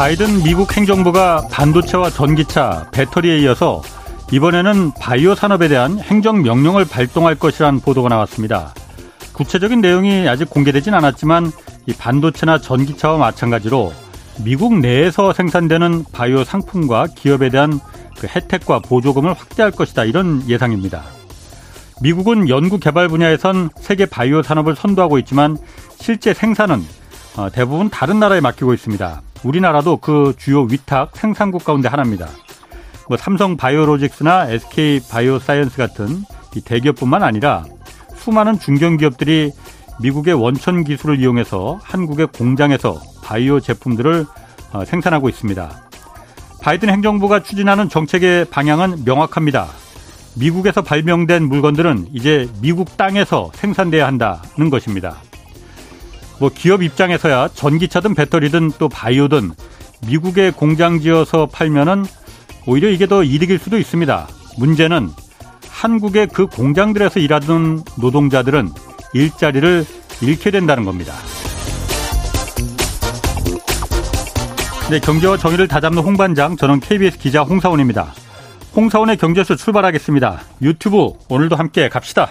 바이든 미국 행정부가 반도체와 전기차, 배터리에 이어서 이번에는 바이오 산업에 대한 행정 명령을 발동할 것이라는 보도가 나왔습니다. 구체적인 내용이 아직 공개되진 않았지만 이 반도체나 전기차와 마찬가지로 미국 내에서 생산되는 바이오 상품과 기업에 대한 그 혜택과 보조금을 확대할 것이다 이런 예상입니다. 미국은 연구 개발 분야에선 세계 바이오 산업을 선도하고 있지만 실제 생산은 어, 대부분 다른 나라에 맡기고 있습니다. 우리나라도 그 주요 위탁 생산국 가운데 하나입니다. 뭐 삼성 바이오로직스나 SK 바이오사이언스 같은 이 대기업뿐만 아니라 수많은 중견기업들이 미국의 원천 기술을 이용해서 한국의 공장에서 바이오 제품들을 어, 생산하고 있습니다. 바이든 행정부가 추진하는 정책의 방향은 명확합니다. 미국에서 발명된 물건들은 이제 미국 땅에서 생산돼야 한다는 것입니다. 뭐 기업 입장에서야 전기차든 배터리든 또 바이오든 미국에 공장 지어서 팔면은 오히려 이게 더 이득일 수도 있습니다. 문제는 한국의 그 공장들에서 일하던 노동자들은 일자리를 잃게 된다는 겁니다. 네, 경제와 정의를 다잡는 홍반장, 저는 KBS 기자 홍사원입니다. 홍사원의 경제수 출발하겠습니다. 유튜브 오늘도 함께 갑시다.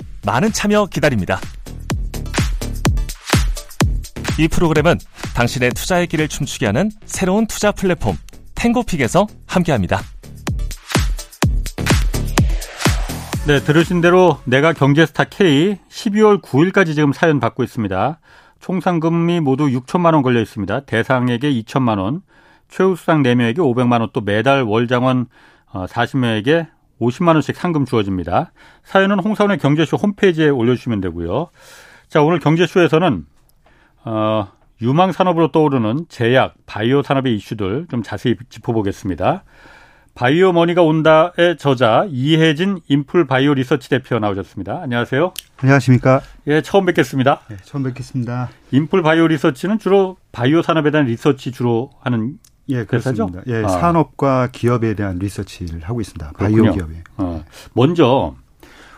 많은 참여 기다립니다. 이 프로그램은 당신의 투자의 길을 춤추게 하는 새로운 투자 플랫폼 탱고픽에서 함께합니다. 네, 들으신 대로 내가 경제스타 K 12월 9일까지 지금 사연 받고 있습니다. 총 상금이 모두 6천만 원 걸려 있습니다. 대상에게 2천만 원, 최우수상 4명에게 500만 원, 또 매달 월장원 40명에게 50만 원씩 상금 주어집니다. 사연은 홍사훈의 경제쇼 홈페이지에 올려주시면 되고요. 자, 오늘 경제쇼에서는 어, 유망 산업으로 떠오르는 제약, 바이오 산업의 이슈들 좀 자세히 짚어보겠습니다. 바이오 머니가 온다의 저자 이혜진 인풀 바이오 리서치 대표 나오셨습니다. 안녕하세요. 안녕하십니까? 예, 처음 뵙겠습니다. 네, 처음 뵙겠습니다. 인풀 바이오 리서치는 주로 바이오 산업에 대한 리서치 주로 하는 예, 그렇습니다. 회사죠? 예, 아. 산업과 기업에 대한 리서치를 하고 있습니다. 그렇군요. 바이오 기업에. 어, 먼저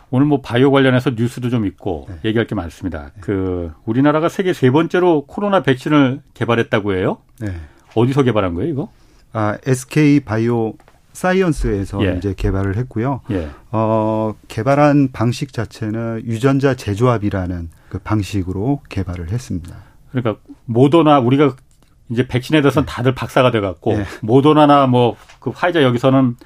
오늘 뭐 바이오 관련해서 뉴스도 좀 있고 네. 얘기할 게 많습니다. 그 우리나라가 세계 세 번째로 코로나 백신을 개발했다고 해요. 네. 어디서 개발한 거예요, 이거? 아, SK 바이오 사이언스에서 예. 이제 개발을 했고요. 예. 어, 개발한 방식 자체는 유전자 재조합이라는 그 방식으로 개발을 했습니다. 그러니까 모더나 우리가 이제 백신에 대해서는 다들 박사가 돼 갖고 예. 모더나나 뭐 그 화이자 여기서는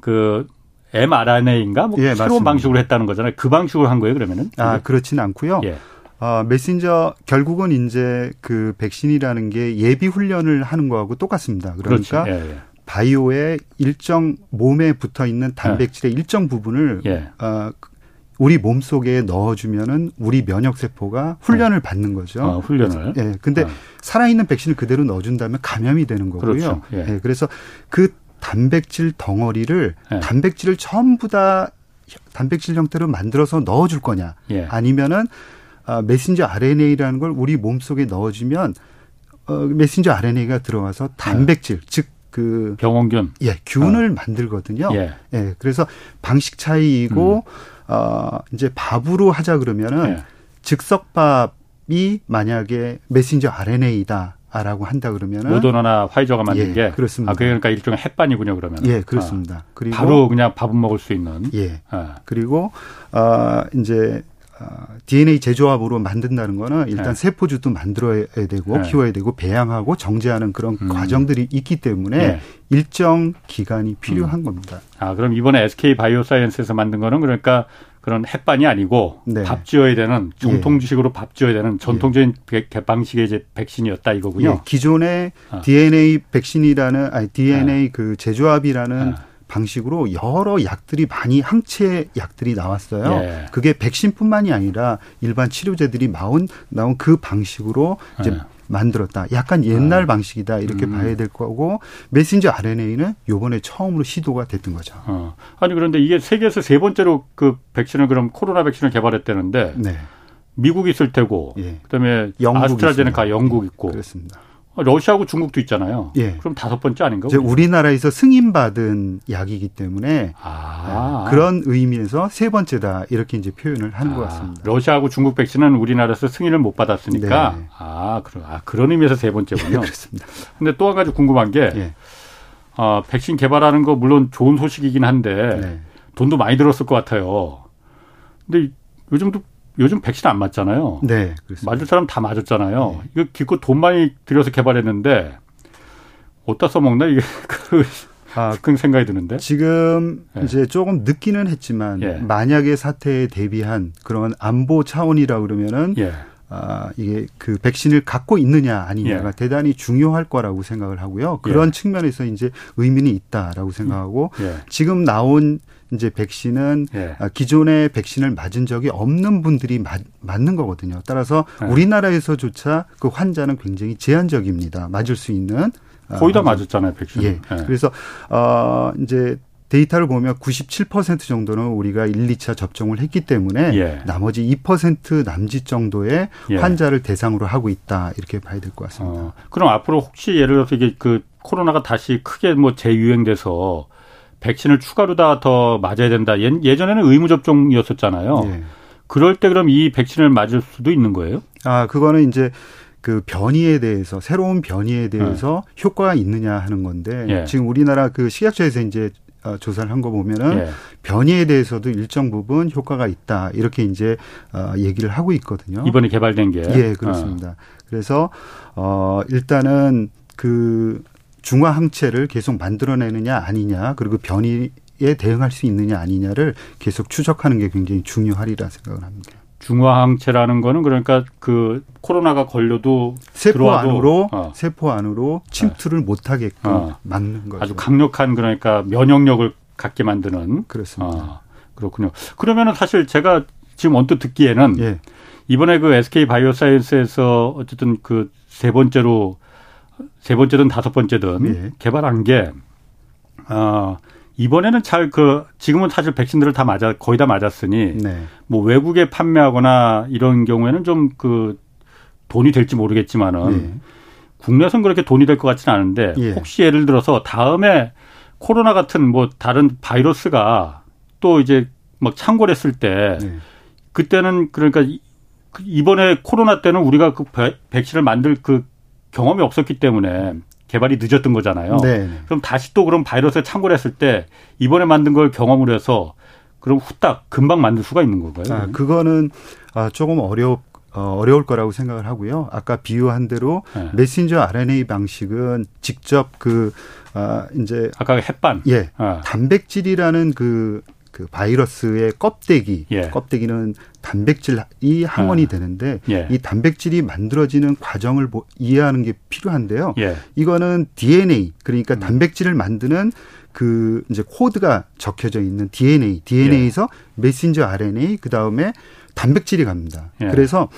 그 mRNA인가 뭐 예, 새로운 맞습니다. 방식으로 했다는 거잖아요. 그 방식으로 한 거예요, 그러면은? 아, 그렇진 않고요. 예. 어, 메신저 결국은 이제 그 백신이라는 게 예비 훈련을 하는 거하고 똑같습니다. 그러니까 그렇지. 예, 예. 바이오의 일정 몸에 붙어 있는 단백질의 일정 부분을 예. 어, 우리 몸 속에 넣어주면은 우리 면역 세포가 훈련을 받는 거죠. 어, 훈련을. 예. 근데 어. 살아있는 백신을 그대로 넣어준다면 감염이 되는 거고요. 그렇죠. 예. 그래서 그 단백질 덩어리를 예. 단백질을 전부 다 단백질 형태로 만들어서 넣어줄 거냐, 예. 아니면은 아, 메신저 RNA라는 걸 우리 몸 속에 넣어주면 어, 메신저 RNA가 들어와서 단백질, 즉그 병원균. 예, 균을 만들거든요. 어. 예. 예, 그래서 방식 차이이고 어 이제 밥으로 하자 그러면은 예. 즉석밥이 만약에 메신저 RNA다 라고 한다 그러면은 모더나나 화이저가 만든 예, 게 그렇습니다. 아, 그러니까 일종의 햇반이군요, 그러면. 예, 그렇습니다. 그리고 바로 그냥 밥은 먹을 수 있는. 예. 아, 그리고 어 이제 어, DNA 재조합으로 만든다는 거는 일단 네. 세포주도 만들어야 되고 네. 키워야 되고 배양하고 정제하는 그런 음. 과정들이 있기 때문에 예. 일정 기간이 필요한 음. 겁니다. 아, 그럼 이번에 SK 바이오사이언스에서 만든 거는 그러니까 그런 햇반이 아니고 네. 밥 지어야 되는 정통 주식으로 밥 지어야 되는 전통적인 백- 방식의 이제 백신이었다 이거군요. 예, 기존의 아. DNA 백신이라는 아니 DNA 그 재조합이라는 아. 방식으로 여러 약들이 많이 항체 약들이 나왔어요. 예. 그게 백신뿐만이 아니라 일반 치료제들이 나온 나온 그 방식으로 이제 예. 만들었다. 약간 옛날 방식이다 이렇게 음. 봐야 될 거고 메신저 RNA는 요번에 처음으로 시도가 됐던 거죠. 어. 아니 그런데 이게 세계에서 세 번째로 그 백신을 그럼 코로나 백신을 개발했다는데 네, 미국 있을 테고 예. 그다음에 영국 아스트라제네카 있어요. 영국 있고 그렇습니다. 어, 러시아하고 중국도 있잖아요. 예. 그럼 다섯 번째 아닌가? 이제 우리나라에서 승인받은 약이기 때문에 아. 그런 의미에서 세 번째다 이렇게 이제 표현을 하는 것 아, 같습니다. 러시아하고 중국 백신은 우리나라에서 승인을 못 받았으니까 네. 아, 그런 아, 그런 의미에서 세 번째군요. 그렇습니다. 근데 또 한 가지 궁금한 게 예. 아, 백신 개발하는 거 물론 좋은 소식이긴 한데 네. 돈도 많이 들었을 것 같아요. 근데 요즘도 요즘 백신 안 맞잖아요. 네, 그렇습니다. 맞을 사람 다 맞았잖아요. 네. 이거 기껏 돈 많이 들여서 개발했는데 어디다 써먹나 이게 그 아, 그런 생각이 드는데. 지금 예. 이제 조금 늦기는 했지만 예. 만약의 사태에 대비한 그런 안보 차원이라 그러면은 예. 아, 이게 그 백신을 갖고 있느냐 아니냐가 예. 대단히 중요할 거라고 생각을 하고요. 그런 예. 측면에서 이제 의미는 있다라고 생각하고 예. 지금 나온 이제 백신은 예. 아, 기존의 백신을 맞은 적이 없는 분들이 맞, 맞는 거거든요. 따라서 네. 우리나라에서조차 그 환자는 굉장히 제한적입니다. 맞을 수 있는 아, 거의 다. 맞았잖아요, 백신. 예. 그래서 어 이제 데이터를 보면 97% 정도는 우리가 1, 2차 접종을 했기 때문에 예. 나머지 2% 남짓 정도의 예. 환자를 대상으로 하고 있다 이렇게 봐야 될 것 같습니다. 어, 그럼 앞으로 혹시 예를 들어서 이게 그 코로나가 다시 크게 뭐 재유행돼서 백신을 추가로 다 더 맞아야 된다. 예- 예전에는 의무 접종이었었잖아요. 예. 그럴 때 그럼 이 백신을 맞을 수도 있는 거예요? 아 그거는 이제 그 변이에 대해서 새로운 변이에 대해서 효과가 있느냐 하는 건데 예. 지금 우리나라 그 식약처에서 이제 어, 조사를 한 거 보면은 예. 변이에 대해서도 일정 부분 효과가 있다 이렇게 이제 어, 얘기를 하고 있거든요. 이번에 개발된 게. 예, 그렇습니다. 그래서 어 일단은 그 중화 항체를 계속 만들어내느냐 아니냐 그리고 변이에 대응할 수 있느냐 아니냐를 계속 추적하는 게 굉장히 중요하리라 생각을 합니다. 중화항체라는 거는 그러니까 그 코로나가 걸려도 세포 들어와도, 안으로 어. 세포 안으로 침투를 못하게끔 어. 막는 거죠. 아주 강력한 그러니까 면역력을 갖게 만드는. 그렇습니다. 아, 그렇군요. 그러면은 사실 제가 지금 언뜻 듣기에는 예, 이번에 그 SK 바이오사이언스에서 어쨌든 그 세 번째로 세 번째든 다섯 번째든 예. 개발한 게 아, 이번에는 잘 그 지금은 사실 백신들을 다 맞아 거의 다 맞았으니 네, 뭐 외국에 판매하거나 이런 경우에는 좀 그 돈이 될지 모르겠지만은 예. 국내에선 그렇게 돈이 될 것 같지는 않은데 예. 혹시 예를 들어서 다음에 코로나 같은 뭐 다른 바이러스가 또 이제 막 창궐했을 때 네. 그때는 그러니까 이- 그 이번에 코로나 때는 우리가 그 백- 백신을 만들 그 경험이 없었기 때문에 개발이 늦었던 거잖아요. 네, 네. 그럼 다시 또 그럼 바이러스에 창궐했을 때 이번에 만든 걸 경험으로 해서 그럼 후딱 금방 만들 수가 있는 건가요? 아, 그거는 아, 조금 어려 어, 어려울 거라고 생각을 하고요. 아까 비유한 대로 네. 메신저 RNA 방식은 직접 그 아, 이제 아까 햇반. 예 아, 단백질이라는 그, 그 바이러스의 껍데기, 예. 껍데기는 단백질이 항원이 아. 되는데 예. 이 단백질이 만들어지는 과정을 보- 이해하는 게 필요한데요. 예. 이거는 DNA 음. 그러니까 단백질을 만드는 그 이제 코드가 적혀져 있는 DNA, DNA에서 메신저 RNA 그 다음에 단백질이 갑니다. 예. 그래서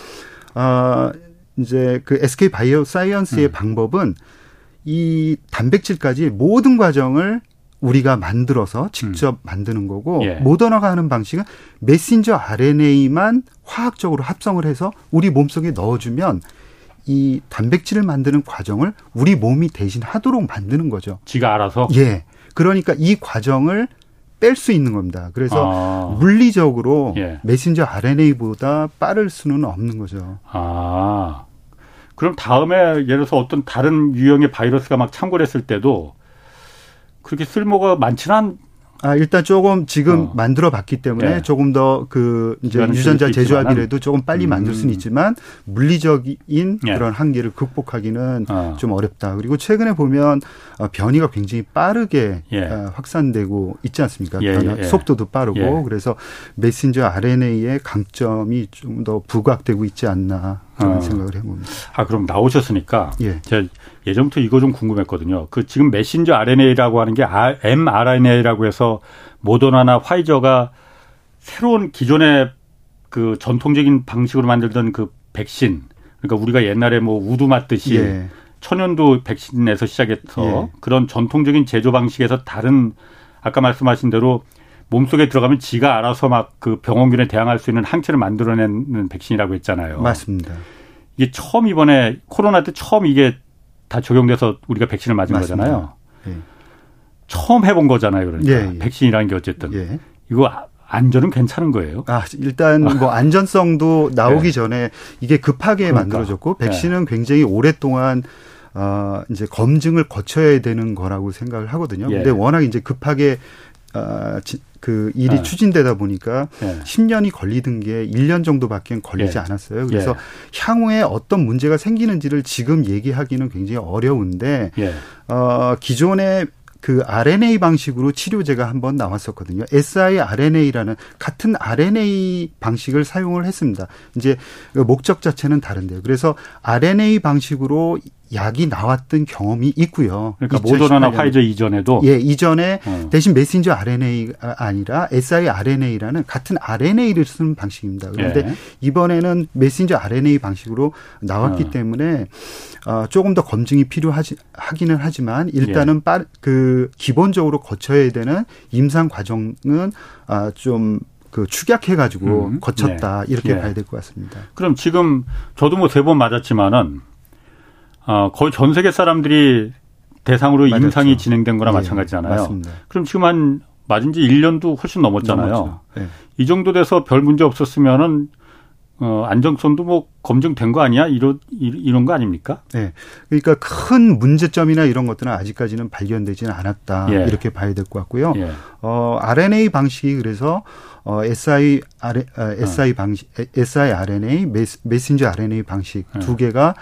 어 이제 그 SK 바이오 사이언스의 음. 방법은 이 단백질까지 모든 과정을 우리가 만들어서 직접 만드는 거고 음. 예. 모더나가 하는 방식은 메신저 RNA만 화학적으로 합성을 해서 우리 몸속에 넣어주면 이 단백질을 만드는 과정을 우리 몸이 대신 하도록 만드는 거죠. 지가 알아서. 예. 그러니까 이 과정을 뺄 수 있는 겁니다. 그래서 아. 물리적으로 예. 메신저 RNA보다 빠를 수는 없는 거죠. 아. 그럼 다음에 예를 들어서 어떤 다른 유형의 바이러스가 막 창궐했을 때도 그렇게 쓸모가 많지는 않, 아, 일단 조금 지금 어. 만들어 봤기 때문에 예. 조금 더 그 이제 유전자 제조합이라도 조금 빨리 음. 만들 수는 있지만 물리적인 예. 그런 한계를 극복하기는 어. 좀 어렵다. 그리고 최근에 보면 어, 변이가 굉장히 빠르게 예. 어, 확산되고 있지 않습니까? 예, 변화 예, 예. 속도도 빠르고 예. 그래서 메신저 RNA의 강점이 좀 더 부각되고 있지 않나 저는 어. 생각을 해봅니다. 아 그럼 나오셨으니까 예. 제가 예전부터 이거 좀 궁금했거든요. 그 지금 메신저 RNA라고 하는 게 mRNA라고 해서 모더나나 화이저가 새로운 기존의 그 전통적인 방식으로 만들던 그 백신 그러니까 우리가 옛날에 뭐 우두 맞듯이 예. 천연두 백신에서 시작해서 예. 그런 전통적인 제조 방식에서 다른 아까 말씀하신 대로 몸속에 들어가면 지가 알아서 막 그 병원균에 대항할 수 있는 항체를 만들어내는 백신이라고 했잖아요. 맞습니다. 이게 처음 이번에 코로나 때 처음 이게 다 적용돼서 우리가 백신을 맞은 맞습니다. 거잖아요. 예. 처음 해본 거잖아요. 그러니까 예, 예. 백신이라는 게 어쨌든 예. 이거 안전은 괜찮은 거예요? 아, 일단 뭐 안전성도 나오기 네. 전에 이게 급하게 그러니까. 만들어졌고 백신은 네. 굉장히 오랫동안 어 이제 검증을 거쳐야 되는 거라고 생각을 하거든요. 예. 근데 워낙 이제 급하게 어, 그 일이 네. 추진되다 보니까 네. 10년이 걸리던 게 1년 정도밖에 걸리지 네. 않았어요. 그래서 예. 향후에 어떤 문제가 생기는지를 지금 얘기하기는 굉장히 어려운데 예. 어, 기존의 그 RNA 방식으로 치료제가 한 번 나왔었거든요. siRNA라는 같은 RNA 방식을 사용을 했습니다. 이제 그 목적 자체는 다른데요. 그래서 RNA 방식으로 약이 나왔던 경험이 있고요. 그러니까 모더나나 화이저 이전에도 예 이전에 어. 대신 메신저 RNA가 아니라 siRNA라는 같은 RNA를 쓰는 방식입니다. 그런데 예. 이번에는 메신저 RNA 방식으로 나왔기 어. 때문에 어, 조금 더 검증이 필요하지 하기는 하지만 일단은 예. 빠 그 기본적으로 거쳐야 되는 임상 과정은 아, 좀그 축약해가지고 음. 거쳤다 네. 이렇게 네. 봐야 될 것 같습니다. 그럼 지금 저도 뭐 세 번 맞았지만은 어, 거의 전 세계 사람들이 대상으로 맞았죠. 임상이 진행된 거나 네, 마찬가지잖아요. 맞습니다. 그럼 지금 한 맞은 지 1년도 훨씬 넘었잖아요. 네. 이 정도 돼서 별 문제 없었으면은 어, 안정성도 뭐 검증된 거 아니야? 이런, 이런 거 아닙니까? 네. 그러니까 큰 문제점이나 이런 것들은 아직까지는 발견되지는 않았다. 예. 이렇게 봐야 될 것 같고요. 예. 어, RNA 방식이 그래서 어, SI, 어, SI 방식, SIRNA, 메신저 RNA 방식 예. 두 개가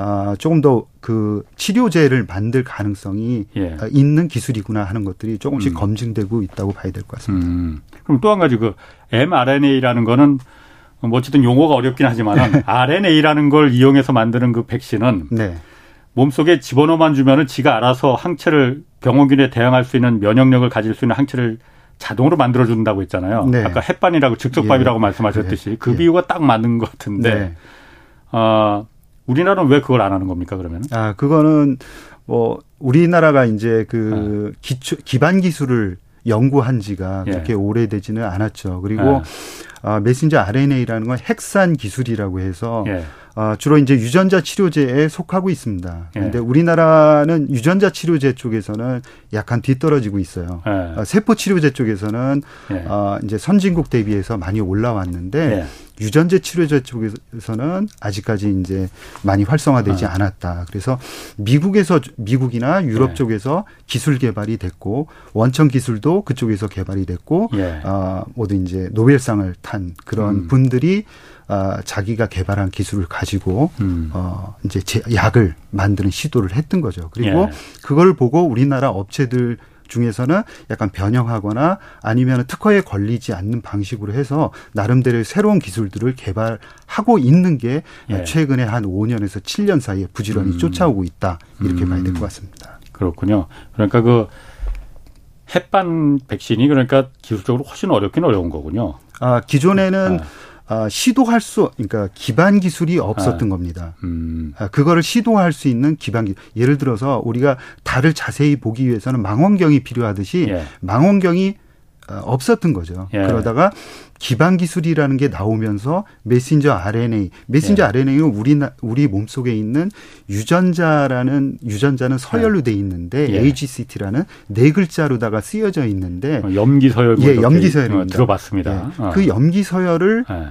아, 조금 더 그 치료제를 만들 가능성이 예. 아, 있는 기술이구나 하는 것들이 조금씩 음. 검증되고 있다고 봐야 될 것 같습니다. 음. 그럼 또 한 가지 그 mRNA라는 거는 뭐 어쨌든 용어가 어렵긴 하지만 네. RNA라는 걸 이용해서 만드는 그 백신은 네. 몸속에 집어넣어만 주면은 지가 알아서 항체를 병원균에 대항할 수 있는 면역력을 가질 수 있는 항체를 자동으로 만들어 준다고 했잖아요. 네. 아까 햇반이라고 즉석밥이라고 예. 말씀하셨듯이 네. 그 비유가 딱 맞는 것 같은데 네. 어, 우리나라는 왜 그걸 안 하는 겁니까 그러면? 아 그거는 뭐 우리나라가 이제 그 네. 기초 기반 기술을 연구한 지가 예. 그렇게 오래되지는 않았죠. 그리고 예. 아, 메신저 RNA라는 건 핵산 기술이라고 해서 예. 아, 주로 이제 유전자 치료제에 속하고 있습니다. 그런데 예. 우리나라는 유전자 치료제 쪽에서는 약간 뒤떨어지고 있어요. 예. 아, 세포 치료제 쪽에서는 예. 아, 이제 선진국 대비해서 많이 올라왔는데 예. 유전제 치료제 쪽에서는 아직까지 이제 많이 활성화되지 아. 않았다. 그래서 미국에서 미국이나 유럽 예. 쪽에서 기술 개발이 됐고 원천 기술도 그쪽에서 개발이 됐고 예. 아 모두 이제 노벨상을 탄 그런 음. 분들이 아, 자기가 개발한 기술을 가지고 음. 어 이제 제 약을 만드는 시도를 했던 거죠. 그리고 예. 그걸 보고 우리나라 업체들 중에서는 약간 변형하거나 아니면 특허에 걸리지 않는 방식으로 해서 나름대로 새로운 기술들을 개발하고 있는 게 예. 최근에 한 5년에서 7년 사이에 부지런히 음. 쫓아오고 있다 이렇게 음. 봐야 될 것 같습니다. 그렇군요. 그러니까 그 햇반 백신이 그러니까 기술적으로 훨씬 어렵긴 어려운 거군요. 아 기존에는 아. 아, 시도할 수, 그러니까 기반 기술이 없었던 아, 겁니다. 음. 아, 그거를 시도할 수 있는 기반 기술. 예를 들어서 우리가 달을 자세히 보기 위해서는 망원경이 필요하듯이 예. 망원경이 어, 없었던 거죠. 예. 그러다가 기반 기술이라는 게 나오면서 메신저 RNA, 메신저 예. RNA는 우리 우리 몸속에 있는 유전자라는 유전자는 서열로 돼 있는데 예. AGCT라는 네 글자로다가 쓰여져 있는데 어, 염기 서열 예, 염기 서열입니다. 어, 들어봤습니다. 예. 어. 그 염기 서열을 예.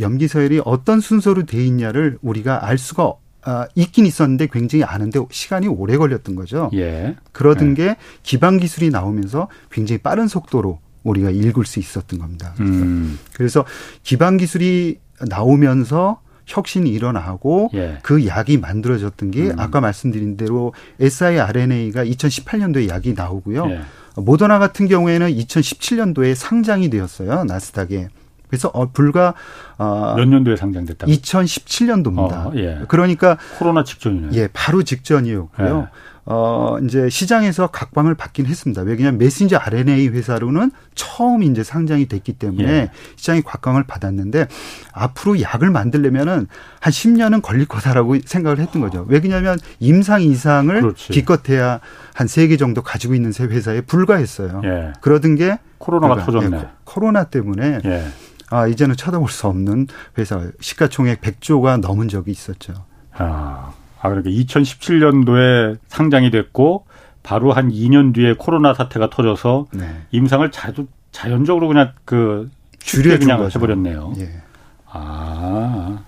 염기 서열이 어떤 순서로 돼 있냐를 우리가 알 수가 아, 있긴 있었는데 굉장히 아는데 시간이 오래 걸렸던 거죠. 예. 그러던 예. 게 기반 기술이 나오면서 굉장히 빠른 속도로 우리가 읽을 수 있었던 겁니다. 그래서, 음. 그래서 기반 기술이 나오면서 혁신이 일어나고 예. 그 약이 만들어졌던 게 음. 아까 말씀드린 대로 siRNA가 2018년도에 약이 나오고요. 예. 모더나 같은 경우에는 2017년도에 상장이 되었어요. 나스닥에. 그래서 어, 불과 어, 몇 년도에 상장됐다? 2017년도입니다. 어, 예. 그러니까 코로나 직전이네요. 예, 바로 직전이었고요. 예. 어, 이제 시장에서 각광을 받긴 했습니다. 왜냐하면 메신저 RNA 회사로는 처음 이제 상장이 됐기 때문에 예. 시장이 각광을 받았는데 앞으로 약을 만들려면은 한 10년은 걸릴 거다라고 생각을 했던 거죠. 왜냐하면 임상 이상을 그렇지. 기껏해야 한세개 정도 가지고 있는 세 회사에 불과했어요. 예. 그러던 게 코로나가 불과, 터졌네. 예, 코로나 때문에 예. 아, 이제는 쳐다볼 수 없는 회사 시가총액 100조가 넘은 적이 있었죠. 아, 아 그러니까 2017년도에 상장이 됐고 바로 한 2년 뒤에 코로나 사태가 터져서 네. 임상을 자주 자연적으로 그냥 그 줄여 그냥 거죠. 해버렸네요. 예. 아,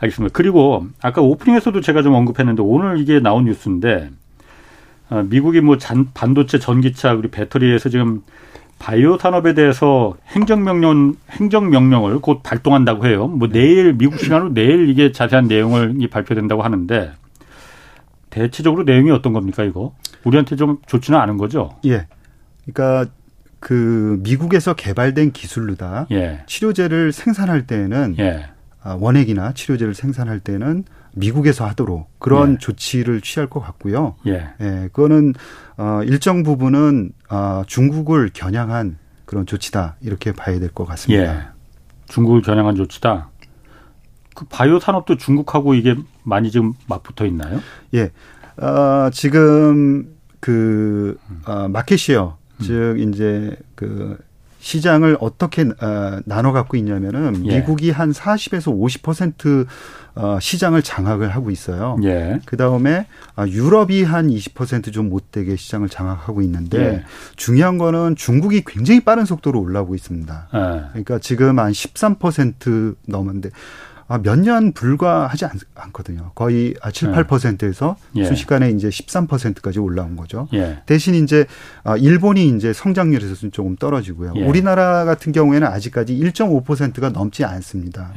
알겠습니다. 그리고 아까 오프닝에서도 제가 좀 언급했는데 오늘 이게 나온 뉴스인데 어, 미국이 뭐 잔, 반도체, 전기차 그리고 배터리에서 지금 바이오 산업에 대해서 행정명령 행정명령을 곧 발동한다고 해요. 뭐 내일 미국 시간으로 내일 이게 자세한 내용을 발표된다고 하는데 대체적으로 내용이 어떤 겁니까 이거? 우리한테 좀 좋지는 않은 거죠? 예. 그러니까 그 미국에서 개발된 기술로다 예. 치료제를 생산할 때에는 예. 아, 원액이나 치료제를 생산할 때는 미국에서 하도록 그런 예. 조치를 취할 것 같고요. 예. 예, 그거는 어 일정 부분은 어 중국을 겨냥한 그런 조치다 이렇게 봐야 될 것 같습니다. 예. 중국을 겨냥한 조치다. 그 바이오 산업도 중국하고 이게 많이 지금 맞붙어 있나요? 예. 어 지금 그 어, 마켓시어 음. 즉 이제 그 시장을 어떻게 어, 나눠 갖고 있냐면은 예. 미국이 한 40에서 50% 어, 시장을 장악을 하고 있어요. 예. 그 다음에 어, 유럽이 한 20%좀 못되게 시장을 장악하고 있는데 예. 중요한 거는 중국이 굉장히 빠른 속도로 올라오고 있습니다. 예. 그러니까 지금 한 13% 넘은데 아, 몇 년 불과하지 않, 거든요 거의 7, 8%에서 예. 순식간에 이제 13%까지 올라온 거죠. 예. 대신 이제 아, 일본이 이제 성장률에서 조금 떨어지고요. 예. 우리나라 같은 경우에는 아직까지 1.5%가 넘지 않습니다.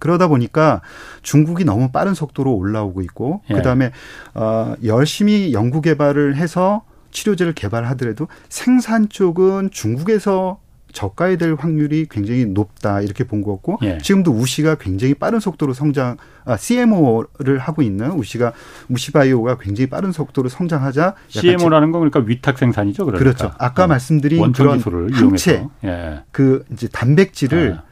예. 그러다 보니까 중국이 너무 빠른 속도로 올라오고 있고 예. 그다음에 어 열심히 연구 개발을 해서 치료제를 개발하더라도 생산 쪽은 중국에서 저가에 될 확률이 굉장히 높다 이렇게 본 거고 예. 지금도 우시가 굉장히 빠른 속도로 성장 아 CMO를 하고 있는 우시가 우시바이오가 굉장히 빠른 속도로 성장하자 CMO라는 건 그러니까 위탁 생산이죠 그러니까. 그렇죠 아까 어. 말씀드린 그런 항체 예. 그 이제 단백질을 아.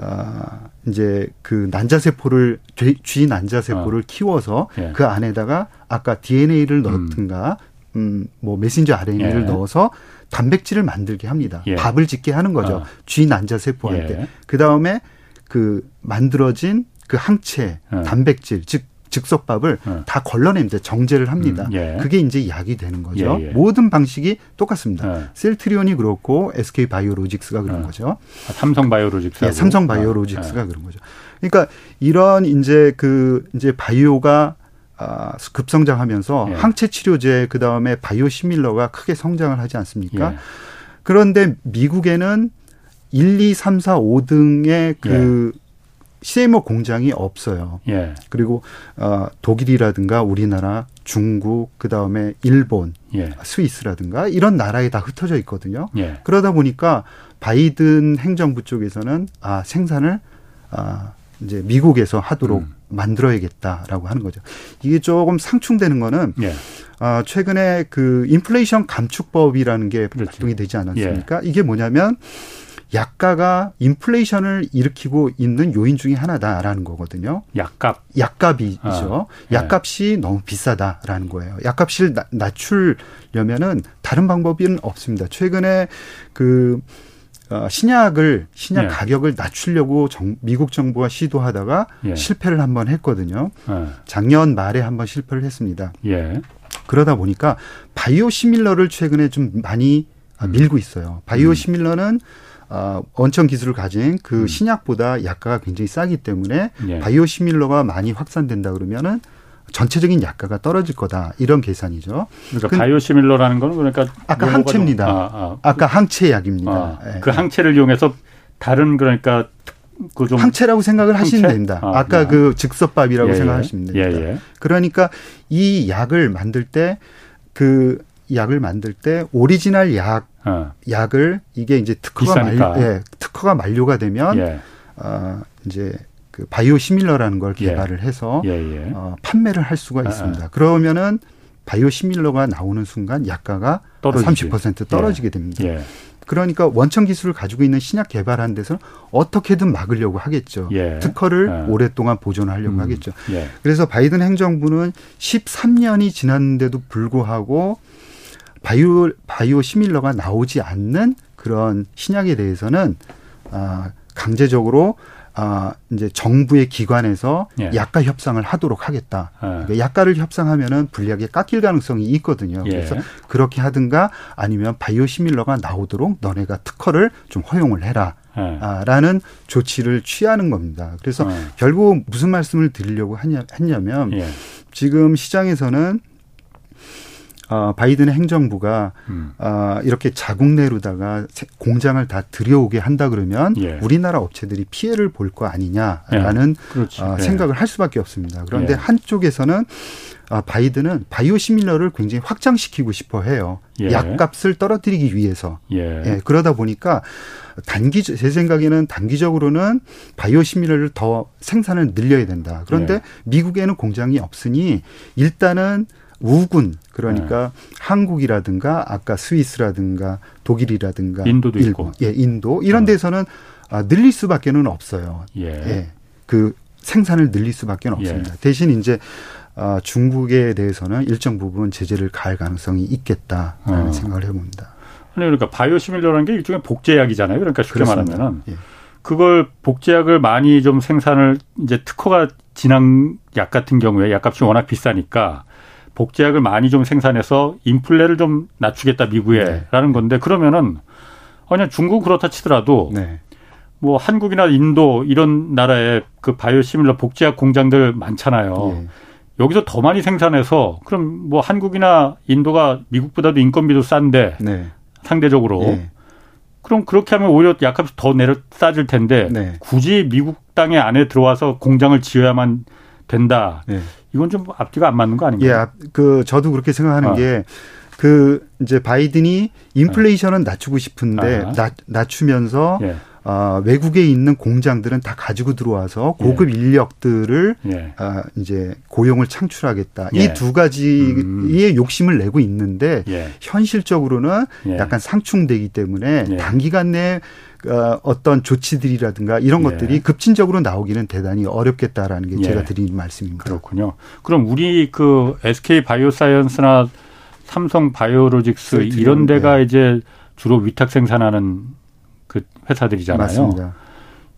아, 이제 그 난자세포를 쥐 난자세포를 어. 키워서 예. 그 안에다가 아까 DNA를 넣든가 음, 음 뭐 메신저 RNA를 예. 넣어서 단백질을 만들게 합니다. 예. 밥을 짓게 하는 거죠. 어. 쥐 난자세포한테. 예. 그 다음에 그 만들어진 그 항체, 어. 단백질, 즉 즉석밥을 어. 다 걸러냅니다. 정제를 합니다. 음, 예. 그게 이제 약이 되는 거죠. 예, 예. 모든 방식이 똑같습니다. 어. 셀트리온이 그렇고 SK 바이오로직스가 그런 어. 거죠. 아, 삼성 바이오로직스. 예, 삼성 바이오로직스가 어. 그런 거죠. 그러니까 이런 이제 그 이제 바이오가 아, 급성장하면서 예. 항체 치료제 그 다음에 바이오 시밀러가 크게 성장을 하지 않습니까? 예. 그런데 미국에는 1, 2, 3, 4, 5등의 그 예. CMO 공장이 없어요. 예. 그리고 어 독일이라든가 우리나라, 중국, 그 다음에 일본, 예. 스위스라든가 이런 나라에 다 흩어져 있거든요. 예. 그러다 보니까 바이든 행정부 쪽에서는 아 생산을 아 이제 미국에서 하도록 음. 만들어야겠다라고 하는 거죠. 이게 조금 상충되는 거는 예. 아 최근에 그 인플레이션 감축법이라는 게 그렇죠. 발동이 되지 않았습니까? 예. 이게 뭐냐면 약가가 인플레이션을 일으키고 있는 요인 중의 하나다라는 거거든요. 약값. 약값이죠. 아, 예. 약값이 너무 비싸다라는 거예요. 약값을 낮추려면은 다른 방법은 없습니다. 최근에 그 어, 신약을 신약 예. 가격을 낮추려고 정, 미국 정부가 시도하다가 예. 실패를 한번 했거든요. 예. 작년 말에 한번 실패를 했습니다. 예. 그러다 보니까 바이오 시밀러를 최근에 좀 많이 음. 밀고 있어요. 바이오 음. 시밀러는 어, 원천 기술을 가진 그 음. 신약보다 약가가 굉장히 싸기 때문에 예. 바이오 시밀러가 많이 확산된다 그러면은 전체적인 약가가 떨어질 거다 이런 계산이죠. 그러니까 그, 바이오 시밀러라는 거는 그러니까 아까 항체입니다. 아, 아. 까 항체 약입니다. 아, 네. 그 항체를 이용해서 다른 그러니까 그좀 항체라고 생각을 항체? 하시면 됩니다. 아, 까 네. 그 즉석밥이라고 예, 예. 생각하시면 됩니다. 예, 예. 그러니까 이 약을 만들 때그 약을 만들 때 오리지널 약 어. 약을 이게 이제 특허가 만료, 예, 특허가 만료가 되면 예. 어, 이제 그 바이오 시밀러라는 걸 개발을 해서 예, 예. 어, 판매를 할 수가 아, 있습니다. 그러면은 바이오 시밀러가 나오는 순간 약가가 떨어지지. 30% 떨어지게 됩니다. 예. 그러니까 원천 기술을 가지고 있는 신약 개발하는 데서는 어떻게든 막으려고 하겠죠. 예. 특허를 예. 오랫동안 보존하려고 음, 하겠죠. 예. 그래서 바이든 행정부는 13년이 지났는데도 불구하고 바이오 바이오 시밀러가 나오지 않는 그런 신약에 대해서는 아 강제적으로 아 이제 정부의 기관에서 예. 약가 협상을 하도록 하겠다. 예. 그러니까 약가를 협상하면은 불리하게 깎일 가능성이 있거든요. 예. 그래서 그렇게 하든가 아니면 바이오 시밀러가 나오도록 너네가 특허를 좀 허용을 해라. 예. 아, 라는 조치를 취하는 겁니다. 그래서 어. 결국 무슨 말씀을 드리려고 하냐, 했냐면 예. 지금 시장에서는 어, 바이든 행정부가 음. 어, 이렇게 자국 내로다가 세- 공장을 다 들여오게 한다 그러면 예. 우리나라 업체들이 피해를 볼 거 아니냐라는 그렇지. 어, 예. 생각을 할 수밖에 없습니다. 그런데 예. 한쪽에서는 어, 바이든은 바이오 시밀러를 굉장히 확장시키고 싶어 해요. 예. 약값을 떨어뜨리기 위해서. 예. 예, 그러다 보니까 단기 제 생각에는 단기적으로는 바이오 시밀러를 더 생산을 늘려야 된다. 그런데 예. 미국에는 공장이 없으니 일단은 우군 그러니까 네. 한국이라든가 아까 스위스라든가 독일이라든가 인도도 일본, 있고. 예, 인도 이런 어. 데서는 아, 늘릴 수밖에는 없어요. 예. 예. 그 생산을 늘릴 수밖에 없습니다. 대신 이제 아, 중국에 대해서는 일정 부분 제재를 가할 가능성이 있겠다라는 어. 생각을 해봅니다. 아니, 그러니까 바이오시밀러라는 게 일종의 복제약이잖아요. 그러니까 쉽게 그렇습니다. 말하면은 예. 그걸 복제약을 많이 좀 생산을 이제 특허가 지난 약 같은 경우에 약값이 워낙 비싸니까 복제약을 많이 좀 생산해서 인플레를 좀 낮추겠다 미국에라는 건데 그러면은 아니 중국 그렇다 치더라도 네. 뭐 한국이나 인도 이런 나라에 그 바이오시밀러 복제약 공장들 많잖아요. 예. 여기서 더 많이 생산해서 그럼 뭐 한국이나 인도가 미국보다도 인건비도 싼데 네. 상대적으로 예. 그럼 그렇게 하면 오히려 약값이 더 내려 싸질 텐데 네. 굳이 미국 땅에 안에 들어와서 공장을 지어야만 된다. 네. 이건 좀 앞뒤가 안 맞는 거 예, 아닌가요? 앞- 그 저도 그렇게 생각하는 어. 게그 이제 바이든이 인플레이션은 낮추고 싶은데 아. 낮, 낮추면서 예, 아, 외국에 있는 공장들은 다 가지고 들어와서 고급 인력들을 예, 아, 이제 고용을 창출하겠다. 예. 이두 가지의 음. 욕심을 내고 있는데 예, 현실적으로는 예. 약간 상충되기 때문에 예. 단기간 내에 어, 어떤 조치들이라든가 이런 예. 것들이 급진적으로 나오기는 대단히 어렵겠다라는 게 예. 제가 드리는 말씀입니다. 그렇군요. 그럼 우리 그 SK 바이오사이언스나 삼성 바이오로직스 셀트리온, 이런 데가 예. 이제 주로 위탁 생산하는 그 회사들이잖아요. 맞습니다.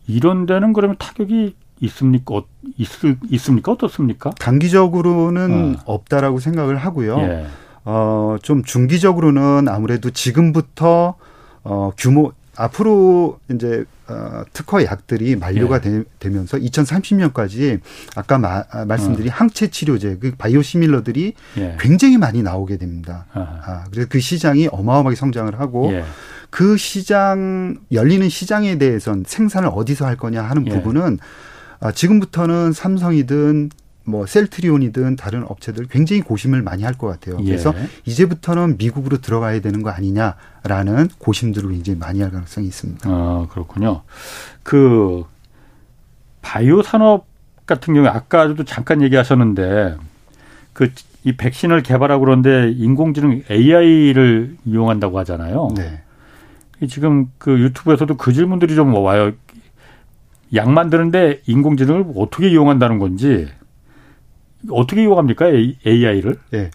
이런 데는 그러면 타격이 있습니까? 어, 있을, 있습니까? 어떻습니까? 단기적으로는 어. 없다라고 생각을 하고요. 예. 어, 좀 중기적으로는 아무래도 지금부터 어, 규모 앞으로 이제 어, 특허 약들이 만료가 예. 되, 면서 2030년까지 아까 마, 아, 말씀드린 항체 치료제 그 바이오 시밀러들이 예. 굉장히 많이 나오게 됩니다. 아하. 아, 그래서 그 시장이 어마어마하게 성장을 하고 예. 그 시장 열리는 시장에 대해선 생산을 어디서 할 거냐 하는 예. 부분은 아, 지금부터는 삼성이든 뭐 셀트리온이든 다른 업체들 굉장히 고심을 많이 할 것 같아요. 예. 그래서 이제부터는 미국으로 들어가야 되는 거 아니냐라는 고심들을 굉장히 많이 할 가능성이 있습니다. 아, 그렇군요. 그 바이오 산업 같은 경우에 아까도 잠깐 얘기하셨는데 그 이 백신을 개발하고 그런데 인공지능 AI를 이용한다고 하잖아요. 네. 이 지금 그 유튜브에서도 그 질문들이 좀 와요. 약 만드는데 인공지능을 어떻게 이용한다는 건지 어떻게 이용합니까 AI를? 예.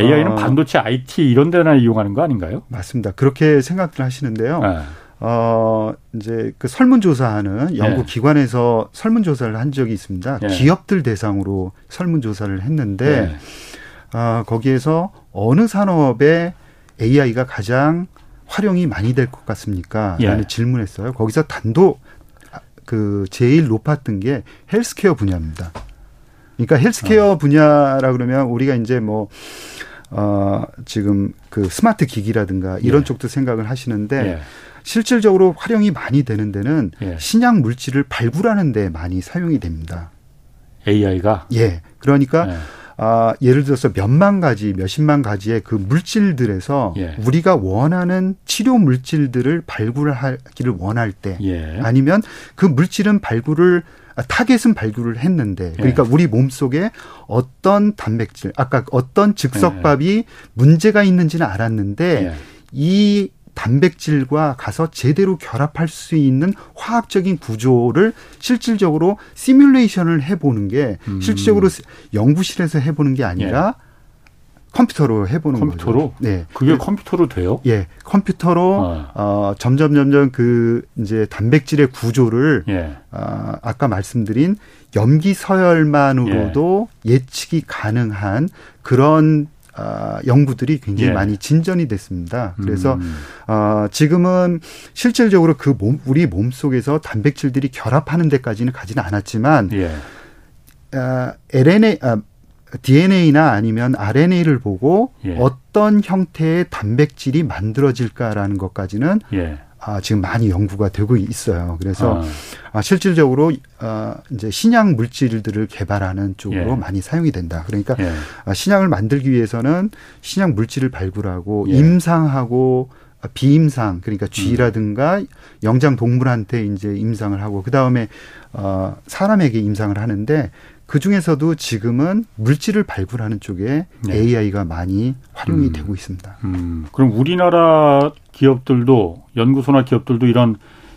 AI는 어. 반도체 IT 이런 데나 이용하는 거 아닌가요? 맞습니다. 그렇게 생각들 하시는데요. 네. 어, 이제 그 설문조사하는 연구 예. 기관에서 설문조사를 한 적이 있습니다. 예. 기업들 대상으로 설문조사를 했는데, 네. 아, 거기에서 어느 산업에 AI가 가장 활용이 많이 될 것 같습니까? 예. 라는 질문했어요. 거기서 단독 그 제일 높았던 게 헬스케어 분야입니다. 그러니까 헬스케어 어. 분야라 그러면 우리가 이제 뭐, 어, 지금 그 스마트 기기라든가 이런 예. 쪽도 생각을 하시는데 예. 실질적으로 활용이 많이 되는 데는 예. 신약 물질을 발굴하는 데 많이 사용이 됩니다. AI가 예. 그러니까 예. 아, 예를 들어서 몇만 가지, 몇십만 가지의 그 물질들에서 예. 우리가 원하는 치료 물질들을 발굴하기를 원할 때 예. 아니면 그 물질은 발굴을 아, 타겟은 발굴을 했는데 그러니까 예. 우리 몸 속에 어떤 단백질 아까 어떤 즉석밥이 예. 문제가 있는지는 알았는데 예. 이 단백질과 가서 제대로 결합할 수 있는 화학적인 구조를 실질적으로 시뮬레이션을 해보는 게 음. 실질적으로 연구실에서 해보는 게 아니라 컴퓨터로 해보는 컴퓨터로? 거죠. 네. 그게 컴퓨터로 돼요? 예, 컴퓨터로 어. 어, 점점 점점 그 이제 단백질의 구조를 예. 아, 아까 말씀드린 염기 서열만으로도 예. 측이 가능한 그런 아, 연구들이 굉장히 예. 많이 진전이 됐습니다. 그래서 음. 어, 지금은 실질적으로 그 몸, 우리 몸 속에서 단백질들이 결합하는 데까지는 가지는 않았지만 예. 아, RNA, 아, DNA나 아니면 RNA를 보고 예. 어떤 형태의 단백질이 만들어질까라는 것까지는 예. 아, 지금 많이 연구가 되고 있어요. 그래서 아, 아, 실질적으로 아, 이제 신약 물질들을 개발하는 쪽으로 예. 많이 사용이 된다. 그러니까 예. 아, 신약을 만들기 위해서는 신약 물질을 발굴하고 예. 임상하고 아, 비임상 그러니까 음. 쥐라든가 영장 동물한테 이제 임상을 하고 그 다음에 어, 사람에게 임상을 하는데 그 중에서도 지금은 물질을 발굴하는 쪽에 네. AI가 많이 활용이 음. 되고 있습니다. 음, 그럼 우리나라 기업들도 연구소나 기업들도 이런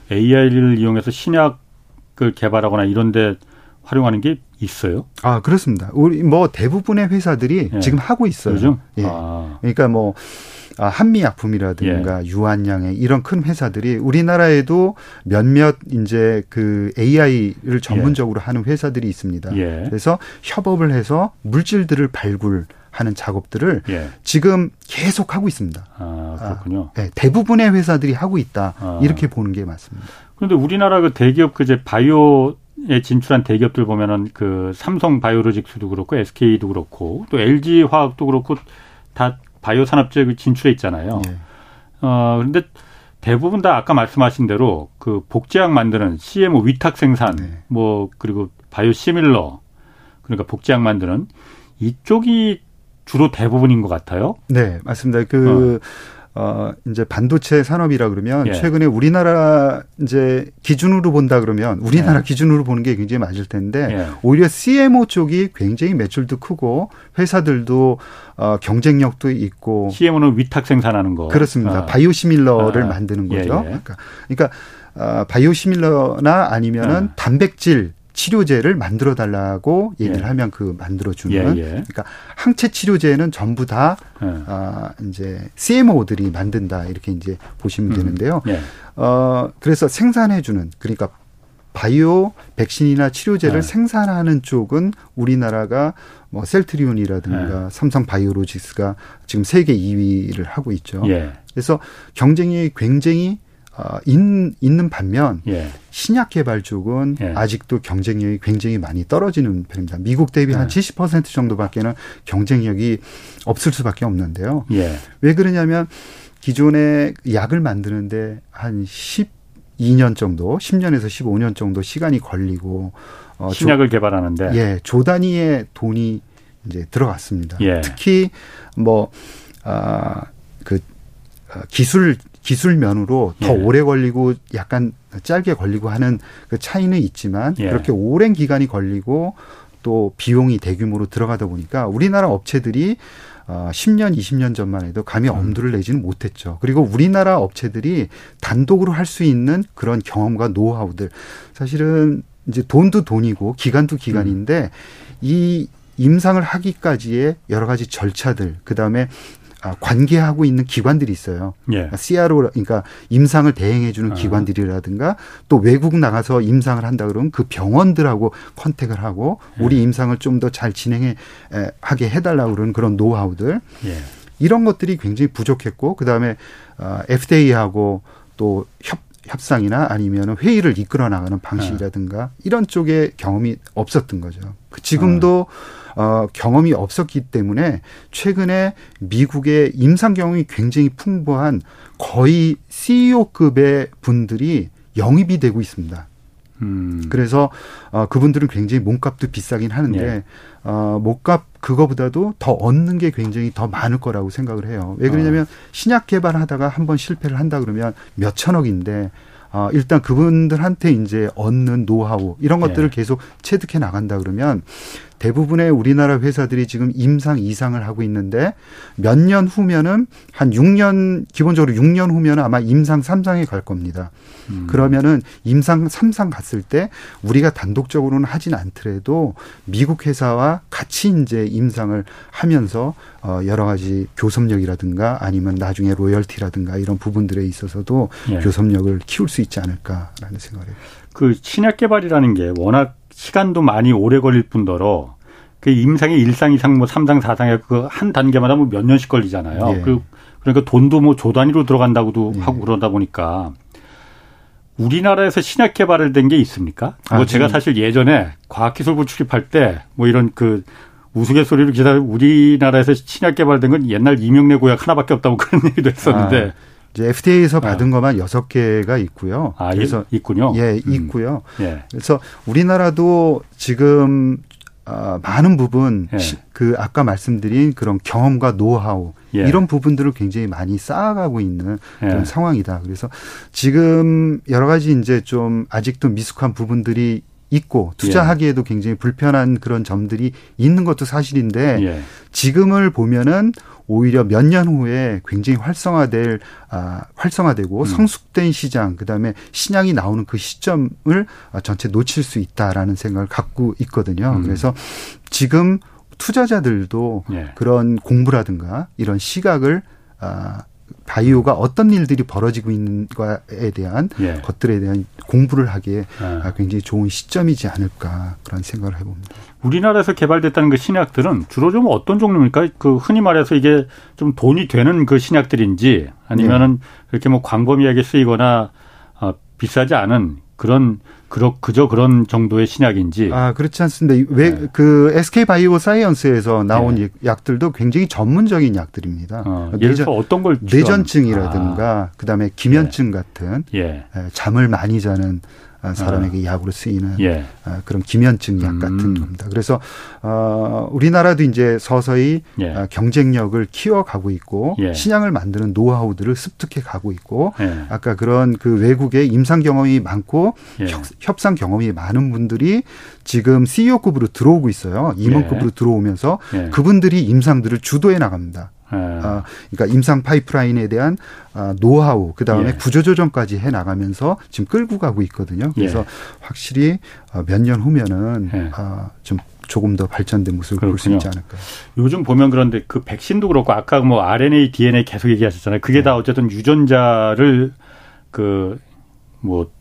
AI를 이용해서 신약을 개발하거나 이런데 활용하는 게 있어요? 아 그렇습니다. 우리 뭐 대부분의 회사들이 예. 지금 하고 있어요. 요즘? 예. 아, 그러니까 뭐 아, 한미약품이라든가 예. 유한양행 이런 큰 회사들이 우리나라에도 몇몇 이제 그 AI를 전문적으로 하는 회사들이 있습니다. 예. 그래서 협업을 해서 물질들을 발굴 하는 작업들을 예. 지금 계속 하고 있습니다. 아, 그렇군요. 네, 대부분의 회사들이 하고 있다 아. 이렇게 보는 게 맞습니다. 그런데 우리나라 그 대기업 그제 바이오 에 진출한 대기업들 보면은 그 삼성 바이오로직스도 그렇고 SK도 그렇고 또 LG 화학도 그렇고 다 바이오 산업재 진출해 있잖아요. 예. 어, 근데 대부분 다 아까 말씀하신 대로 그 복제약 만드는 CMO 위탁 생산 네. 뭐 그리고 바이오 시밀러 그러니까 복제약 만드는 이쪽이 주로 대부분인 것 같아요. 네, 맞습니다. 그, 어, 이제 반도체 산업이라 그러면 예. 최근에 우리나라 이제 기준으로 본다 그러면 우리나라 예. 기준으로 보는 게 굉장히 맞을 텐데 예. 오히려 CMO 쪽이 굉장히 매출도 크고 회사들도 어, 경쟁력도 있고 CMO는 위탁 생산하는 거. 그렇습니다. 아. 바이오시밀러를 아. 만드는 예, 거죠. 예. 그러니까, 그러니까 어, 바이오시밀러나 아니면은 아. 단백질 치료제를 만들어 달라고 얘기를 예. 하면 그 만들어 주는 예, 예. 그러니까 항체 치료제는 전부 다 예. 아, 이제 CMO들이 만든다 이렇게 이제 보시면 음. 되는데요. 예. 어, 그래서 생산해 주는 그러니까 바이오 백신이나 치료제를 네. 생산하는 쪽은 우리나라가 뭐 셀트리온이라든가 삼성 바이오로직스가 지금 세계 2위를 하고 있죠. 예. 그래서 경쟁이 굉장히 어, 있, 있는 반면 예. 신약 개발 쪽은 예. 아직도 경쟁력이 굉장히 많이 떨어지는 편입니다. 미국 대비 한 네. 70% 정도밖에는 경쟁력이 없을 수밖에 없는데요. 예. 왜 그러냐면 기존의 약을 만드는데 한 12년 정도, 10년에서 15년 정도 시간이 걸리고 어, 조- 신약을 개발하는데. 예, 조 단위의 돈이 이제 들어갔습니다. 예. 특히 뭐, 아, 그, 어, 기술, 기술 면으로 더 예. 오래 걸리고 약간 짧게 걸리고 하는 그 차이는 있지만 예. 그렇게 오랜 기간이 걸리고 또 비용이 대규모로 들어가다 보니까 우리나라 업체들이 어, 10년, 20년 전만 해도 감히 음. 엄두를 내지는 못했죠. 그리고 우리나라 업체들이 단독으로 할 수 있는 그런 경험과 노하우들. 사실은 이제 돈도 돈이고 기간도 기간인데 이 임상을 하기까지의 여러 가지 절차들, 그 다음에 아, 관계하고 있는 기관들이 있어요. 예. CRO, 그러니까 임상을 대행해 주는 아. 기관들이라든가 또 외국 나가서 임상을 한다 그러면 그 병원들하고 컨택을 하고 우리 예. 임상을 좀 더 잘 진행해 에, 하게 해 달라고 그러는 그런 노하우들 예. 이런 것들이 굉장히 부족했고 그 다음에 어, FDA하고 또 협, 협상이나 아니면 회의를 이끌어 나가는 방식이라든가 이런 쪽에 경험이 없었던 거죠. 그 지금도 어, 경험이 없었기 때문에 최근에 미국의 임상 경험이 굉장히 풍부한 거의 CEO급의 분들이 영입이 되고 있습니다. 음. 그래서 어, 그분들은 굉장히 몸값도 비싸긴 하는데 예. 어, 몸값 그거보다도 더 얻는 게 굉장히 더 많을 거라고 생각을 해요. 왜 그러냐면 어. 신약 개발하다가 한번 실패를 한다 그러면 몇 천억인데 어, 일단 그분들한테 이제 얻는 노하우 이런 것들을 예. 계속 체득해 나간다 그러면 대부분의 우리나라 회사들이 지금 임상 이상을 하고 있는데 몇 년 후면은 한 6년 기본적으로 6년 후면은 아마 임상 3상에 갈 겁니다. 음. 그러면은 임상 3상 갔을 때 우리가 단독적으로는 하진 않더라도 미국 회사와 같이 이제 임상을 하면서 어 여러 가지 교섭력이라든가 아니면 나중에 로열티라든가 이런 부분들에 있어서도 예. 교섭력을 키울 수 있지 않을까라는 생각을 해요. 그 신약 개발이라는 게 워낙 시간도 많이 오래 걸릴 뿐더러 그 임상이 일상 이상 뭐 삼상 사상에 그 한 단계마다 뭐 몇 년씩 걸리잖아요. 예. 그 그러니까 돈도 뭐 조 단위로 들어간다고도 예. 하고 그러다 보니까 우리나라에서 신약 개발을 된 게 있습니까? 아, 뭐 제가 사실 예전에 과학기술부 출입할 때 뭐 이런 그 우스갯소리로 기사 우리나라에서 신약 개발된 건 옛날 이명래 고약 하나밖에 없다고 그런 얘기도 했었는데 아. 이제 FDA에서 아. 받은 아. 것만 여섯 개가 있고요. 아, 그래서 있군요. 예, 음. 있고요. 예. 그래서 우리나라도 지금 어, 많은 부분 예. 그 아까 말씀드린 그런 경험과 노하우 예. 이런 부분들을 굉장히 많이 쌓아가고 있는 예. 그런 상황이다. 그래서 지금 여러 가지 이제 좀 아직도 미숙한 부분들이 있고 투자하기에도 굉장히 불편한 그런 점들이 있는 것도 사실인데 예. 지금을 보면은 오히려 몇 년 후에 굉장히 활성화될 아 활성화되고 음. 성숙된 시장 그다음에 신약이 나오는 그 시점을 전체 놓칠 수 있다라는 생각을 갖고 있거든요. 음. 그래서 지금 투자자들도 예. 그런 공부라든가 이런 시각을 아 바이오가 어떤 일들이 벌어지고 있는가에 대한 예. 것들에 대한 공부를 하기에 예. 굉장히 좋은 시점이지 않을까 그런 생각을 해봅니다. 우리나라에서 개발됐다는 그 신약들은 주로 좀 어떤 종류입니까? 그 흔히 말해서 이게 좀 돈이 되는 그 신약들인지 아니면은 예. 그렇게 뭐 광범위하게 쓰이거나 어, 비싸지 않은 그런 그러, 그저 그런 정도의 신약인지. 아, 그렇지 않습니다. 왜, 네. 그 SK 바이오 사이언스에서 나온 네. 약들도 굉장히 전문적인 약들입니다. 어, 예를 들어 어떤 걸 뇌전증이라든가, 아. 그 다음에 기면증 네. 같은, 예. 잠을 많이 자는 아, 사람에게 아. 약으로 쓰이는 예. 아, 그런 기면증 약 같은 음. 겁니다. 그래서 어 우리나라도 이제 서서히 예. 아, 경쟁력을 키워가고 있고 예. 신약을 만드는 노하우들을 습득해 가고 있고 예. 아까 그런 그 외국의 임상 경험이 많고 예. 협상 경험이 많은 분들이 지금 CEO급으로 들어오고 있어요. 임원급으로 예. 들어오면서 그분들이 임상들을 주도해 나갑니다. 예. 아, 그러니까 임상 파이프라인에 대한 아, 노하우 그 다음에 예. 구조조정까지 해 나가면서 지금 끌고 가고 있거든요. 그래서 예. 확실히 어, 몇년 후면은 예. 아, 좀 조금 더 발전된 모습을 볼 수 있지 않을까. 요즘 보면 그런데 그 백신도 그렇고 아까 뭐 RNA, DNA 계속 얘기하셨잖아요. 그게 네. 다 어쨌든 유전자를 그뭐좀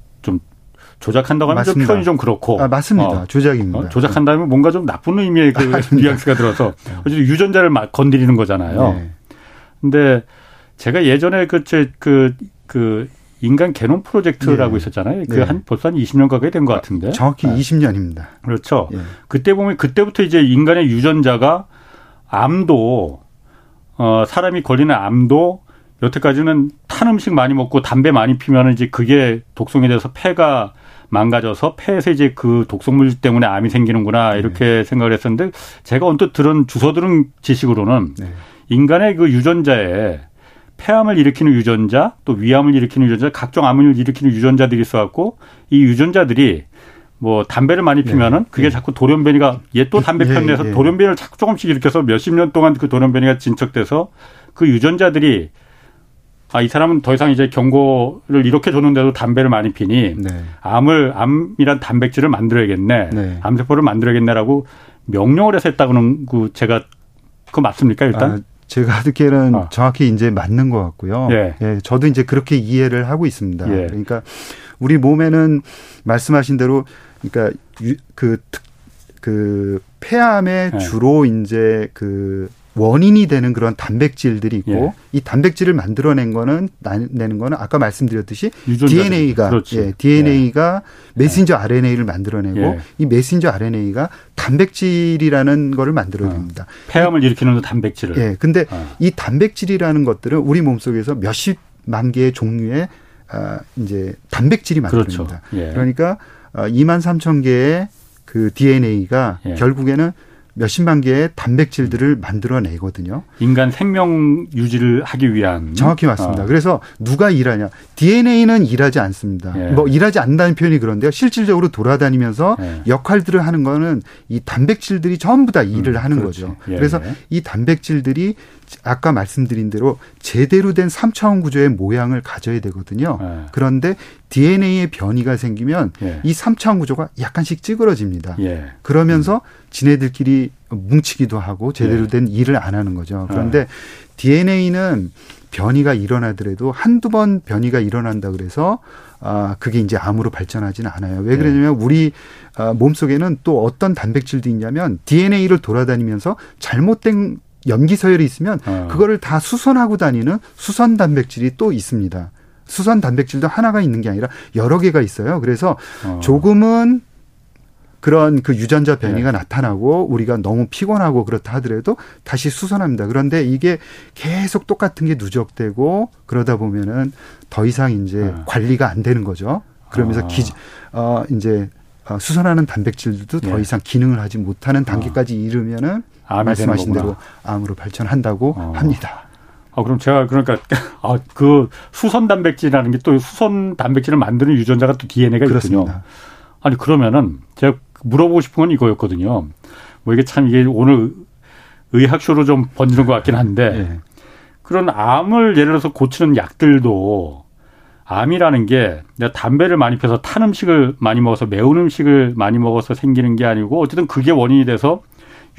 조작한다고 하면 좀 표현이 좀 그렇고. 아, 맞습니다. 어, 조작입니다. 어, 조작한다면 뭔가 좀 나쁜 의미의 그 뉘앙스가 들어서 어쨌든 유전자를 막 건드리는 거잖아요. 네. 근데 제가 예전에 그, 제, 그, 그, 인간 개놈 프로젝트라고 네. 있었잖아요. 그한 네. 벌써 한 20년 가까이 된 것 같은데. 정확히 네. 20년입니다. 그렇죠. 네. 그때 보면 그때부터 이제 인간의 유전자가 암도 어 사람이 걸리는 암도 여태까지는 탄 음식 많이 먹고 담배 많이 피면 이제 그게 독성이 돼서 폐가 망가져서 폐에서 이제 그 독성물 때문에 암이 생기는구나 이렇게 네. 생각을 했었는데 제가 언뜻 들은 주워 들은 지식으로는 네. 인간의 그 유전자에 폐암을 일으키는 유전자 또 위암을 일으키는 유전자 각종 암을 일으키는 유전자들이 있어갖고 이 유전자들이 뭐 담배를 많이 네. 피면은 그게 네. 자꾸 돌연변이가 얘 또 담배 폈네서 네. 돌연변이를 자꾸 조금씩 일으켜서 몇십 년 동안 그 돌연변이가 진척돼서 그 유전자들이 아, 이 사람은 더 이상 이제 경고를 이렇게 줬는데도 담배를 많이 피니 네. 암을 암이란 단백질을 만들어야겠네. 네. 암세포를 만들어야겠네라고 명령을 해서 했다고는 그 제가 그 맞습니까 일단? 아, 제가 듣기에는 아. 정확히 이제 맞는 것 같고요. 예. 예. 저도 이제 그렇게 이해를 하고 있습니다. 예. 그러니까 우리 몸에는 말씀하신 대로 그러니까 그, 그 폐암에 예. 주로 이제 그 원인이 되는 그런 단백질들이 있고 예. 이 단백질을 만들어낸 거는 내는 거는 아까 말씀드렸듯이 DNA가 그렇지. 예, DNA가 예. 메신저 RNA를 만들어내고 예. 이 메신저 RNA가 단백질이라는 거를 만들어냅니다. 어. 폐암을 일으키는 단백질을. 예. 근데 어. 이 단백질이라는 것들은 우리 몸속에서 몇십 만 개의 종류의 아, 이제 단백질이 만들어집니다. 그렇죠. 예. 그러니까 2만 3천 개의 그 DNA가 예. 결국에는 몇십만 개의 단백질들을 만들어내거든요. 인간 생명 유지를 하기 위한. 정확히 맞습니다. 어. 그래서 누가 일하냐. DNA는 일하지 않습니다. 예. 뭐 일하지 않는다는 표현이 그런데요. 실질적으로 돌아다니면서 예. 역할들을 하는 거는 이 단백질들이 전부 다 일을 음, 하는 그렇지. 거죠. 예. 그래서 이 단백질들이 아까 말씀드린 대로 제대로 된 3차원 구조의 모양을 가져야 되거든요. 예. 그런데 DNA의 변이가 생기면 예. 이 3차원 구조가 약간씩 찌그러집니다. 예. 그러면서 음. 지네들끼리 뭉치기도 하고 제대로 예. 된 일을 안 하는 거죠. 그런데 DNA는 변이가 일어나더라도 한두 번 변이가 일어난다 그래서 아 그게 이제 암으로 발전하지는 않아요. 왜 그러냐면 우리 아, 몸속에는 또 어떤 단백질도 있냐면 DNA를 돌아다니면서 잘못된 염기 서열이 있으면 어. 그거를 다 수선하고 다니는 수선 단백질이 또 있습니다. 수선 단백질도 하나가 있는 게 아니라 여러 개가 있어요. 그래서 어. 조금은 그런 그 유전자 변이가 네. 나타나고 우리가 너무 피곤하고 그렇다 하더라도 다시 수선합니다. 그런데 이게 계속 똑같은 게 누적되고 그러다 보면은 더 이상 이제 네. 관리가 안 되는 거죠. 그러면서 아. 기, 어, 이제 어, 수선하는 단백질도 네. 더 이상 기능을 하지 못하는 단계까지 어. 이르면은 말씀하신 대로 암으로 발전한다고 어. 합니다. 아, 그럼 제가 그러니까 아, 그 수선 단백질이라는 게 또 수선 단백질을 만드는 유전자가 또 DNA가 그렇습니다. 있군요. 아니 그러면은 제가 물어보고 싶은 건 이거였거든요. 뭐 이게 참 이게 오늘 의학쇼로 좀 번지는 것 같긴 한데 네. 그런 암을 예를 들어서 고치는 약들도 암이라는 게 내가 담배를 많이 펴서 탄 음식을 많이 먹어서 매운 음식을 많이 먹어서 생기는 게 아니고 어쨌든 그게 원인이 돼서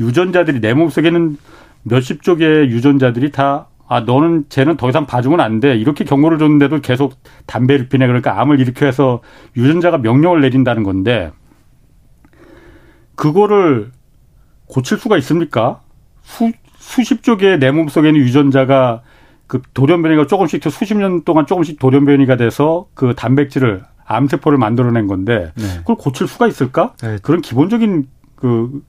유전자들이 내 몸속에는 몇십 쪽의 유전자들이 다 아, 너는 쟤는 더 이상 봐주면 안 돼. 이렇게 경고를 줬는데도 계속 담배를 피네. 그러니까 암을 일으켜서 유전자가 명령을 내린다는 건데 그거를 고칠 수가 있습니까? 수, 수십 쪽의 내 몸속에 있는 유전자가 그 돌연변이가 조금씩 수십 년 동안 조금씩 돌연변이가 돼서 그 단백질을 암세포를 만들어낸 건데 네. 그걸 고칠 수가 있을까? 네. 그런 기본적인 그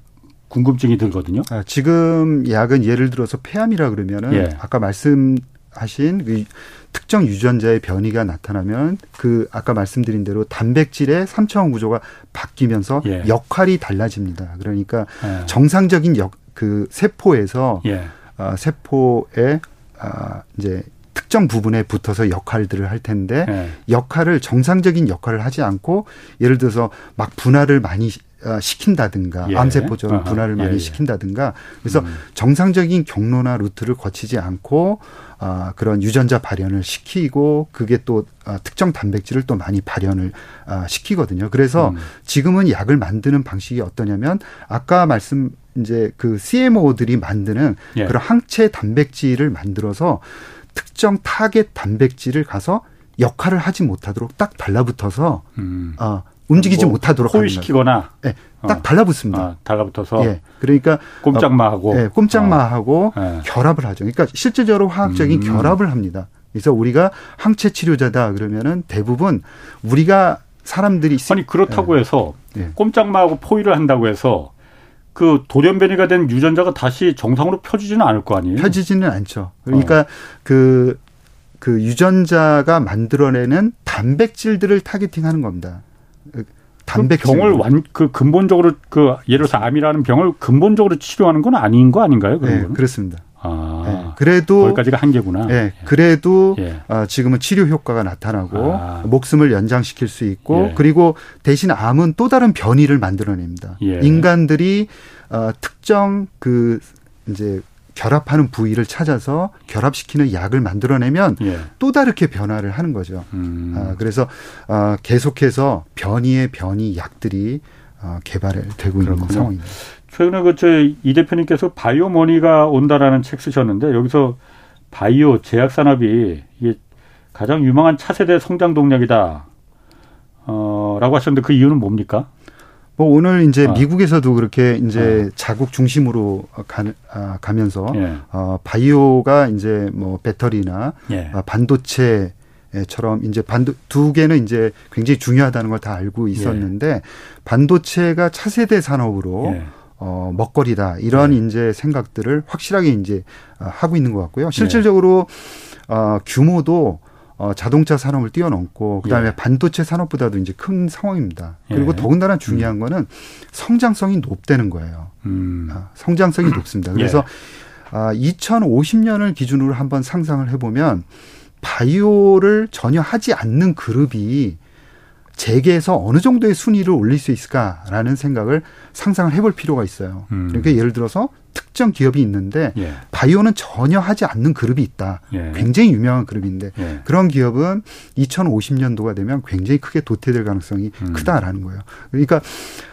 궁금증이 들거든요. 아, 지금 약은 예를 들어서 폐암이라 그러면은 예. 아까 말씀하신 그 특정 유전자의 변이가 나타나면 그 아까 말씀드린 대로 단백질의 3차원 구조가 바뀌면서 예. 역할이 달라집니다. 그러니까 예. 정상적인 역, 그 세포에서 예. 어, 세포의 아, 이제 특정 부분에 붙어서 역할들을 할 텐데 예. 역할을 정상적인 역할을 하지 않고 예를 들어서 막 분할을 많이 어, 시킨다든가 예. 암세포처럼 분할을 많이 예, 예. 시킨다든가 그래서 음. 정상적인 경로나 루트를 거치지 않고 아, 그런 유전자 발현을 시키고 그게 또 아, 특정 단백질을 또 많이 발현을 아, 시키거든요. 그래서 음. 지금은 약을 만드는 방식이 어떠냐면 아까 말씀 이제 그 CMO들이 만드는 예. 그런 항체 단백질을 만들어서 특정 타겟 단백질을 가서 역할을 하지 못하도록 딱 달라붙어서 음. 어, 움직이지 뭐 못하도록 포위시키거나 네, 딱 어. 달라붙습니다. 아, 달라붙어서 예. 그러니까 꼼짝마하고 예, 꼼짝마하고 어. 예. 결합을 하죠. 그러니까 실제적으로 화학적인 음. 결합을 합니다. 그래서 우리가 항체 치료자다 그러면은 대부분 우리가 사람들이 아니 그렇다고 예. 해서 예. 꼼짝마하고 포위를 한다고 해서 그 돌연변이가 된 유전자가 다시 정상으로 펴지지는 않을 거 아니에요? 펴지지는 않죠. 그러니까 그그 어. 그 유전자가 만들어내는 단백질들을 타겟팅하는 겁니다. 단백 그 병을 완 그 근본적으로 그 예를 들어서 암이라는 병을 근본적으로 치료하는 건 아닌 거 아닌가요? 네, 그렇습니다. 아, 네, 그래도 거기까지가 한계구나. 네, 그래도 예. 어, 지금은 치료 효과가 나타나고 아. 목숨을 연장시킬 수 있고 예. 그리고 대신 암은 또 다른 변이를 만들어냅니다. 예. 인간들이 어, 특정 그 이제 결합하는 부위를 찾아서 결합시키는 약을 만들어내면 예. 또 다르게 변화를 하는 거죠. 음. 아, 그래서 아, 계속해서 변이의 변이 약들이 아, 개발되고 그렇군요. 있는 상황입니다. 최근에 그저이 대표님께서 바이오머니가 온다라는 책 쓰셨는데 여기서 바이오 제약 산업이 이게 가장 유망한 차세대 성장 동력이다. 어, 라고 하셨는데 그 이유는 뭡니까? 뭐 오늘 이제 아. 미국에서도 그렇게 이제 아. 자국 중심으로 가, 아, 가면서 예. 어, 바이오가 이제 뭐 배터리나 예. 아, 반도체 처럼 이제 반도 두 개는 이제 굉장히 중요하다는 걸 다 알고 있었는데 예. 반도체가 차세대 산업으로 예. 어 먹거리다 이런 예. 이제 생각들을 확실하게 이제 아, 하고 있는 것 같고요. 실질적으로 어 규모도 어, 자동차 산업을 뛰어넘고 그다음에 예. 반도체 산업보다도 이제 큰 상황입니다. 그리고 예. 더군다나 중요한 거는 성장성이 높다는 거예요. 음. 아, 성장성이 높습니다. 그래서 아, 2050년을 기준으로 한번 상상을 해보면 바이오를 전혀 하지 않는 그룹이 재계에서 어느 정도의 순위를 올릴 수 있을까라는 생각을 상상을 해볼 필요가 있어요. 음. 그러니까 예를 들어서 특정 기업이 있는데 예. 바이오는 전혀 하지 않는 그룹이 있다. 예. 굉장히 유명한 그룹인데 예. 그런 기업은 2050년도가 되면 굉장히 크게 도태될 가능성이 음. 크다라는 거예요. 그러니까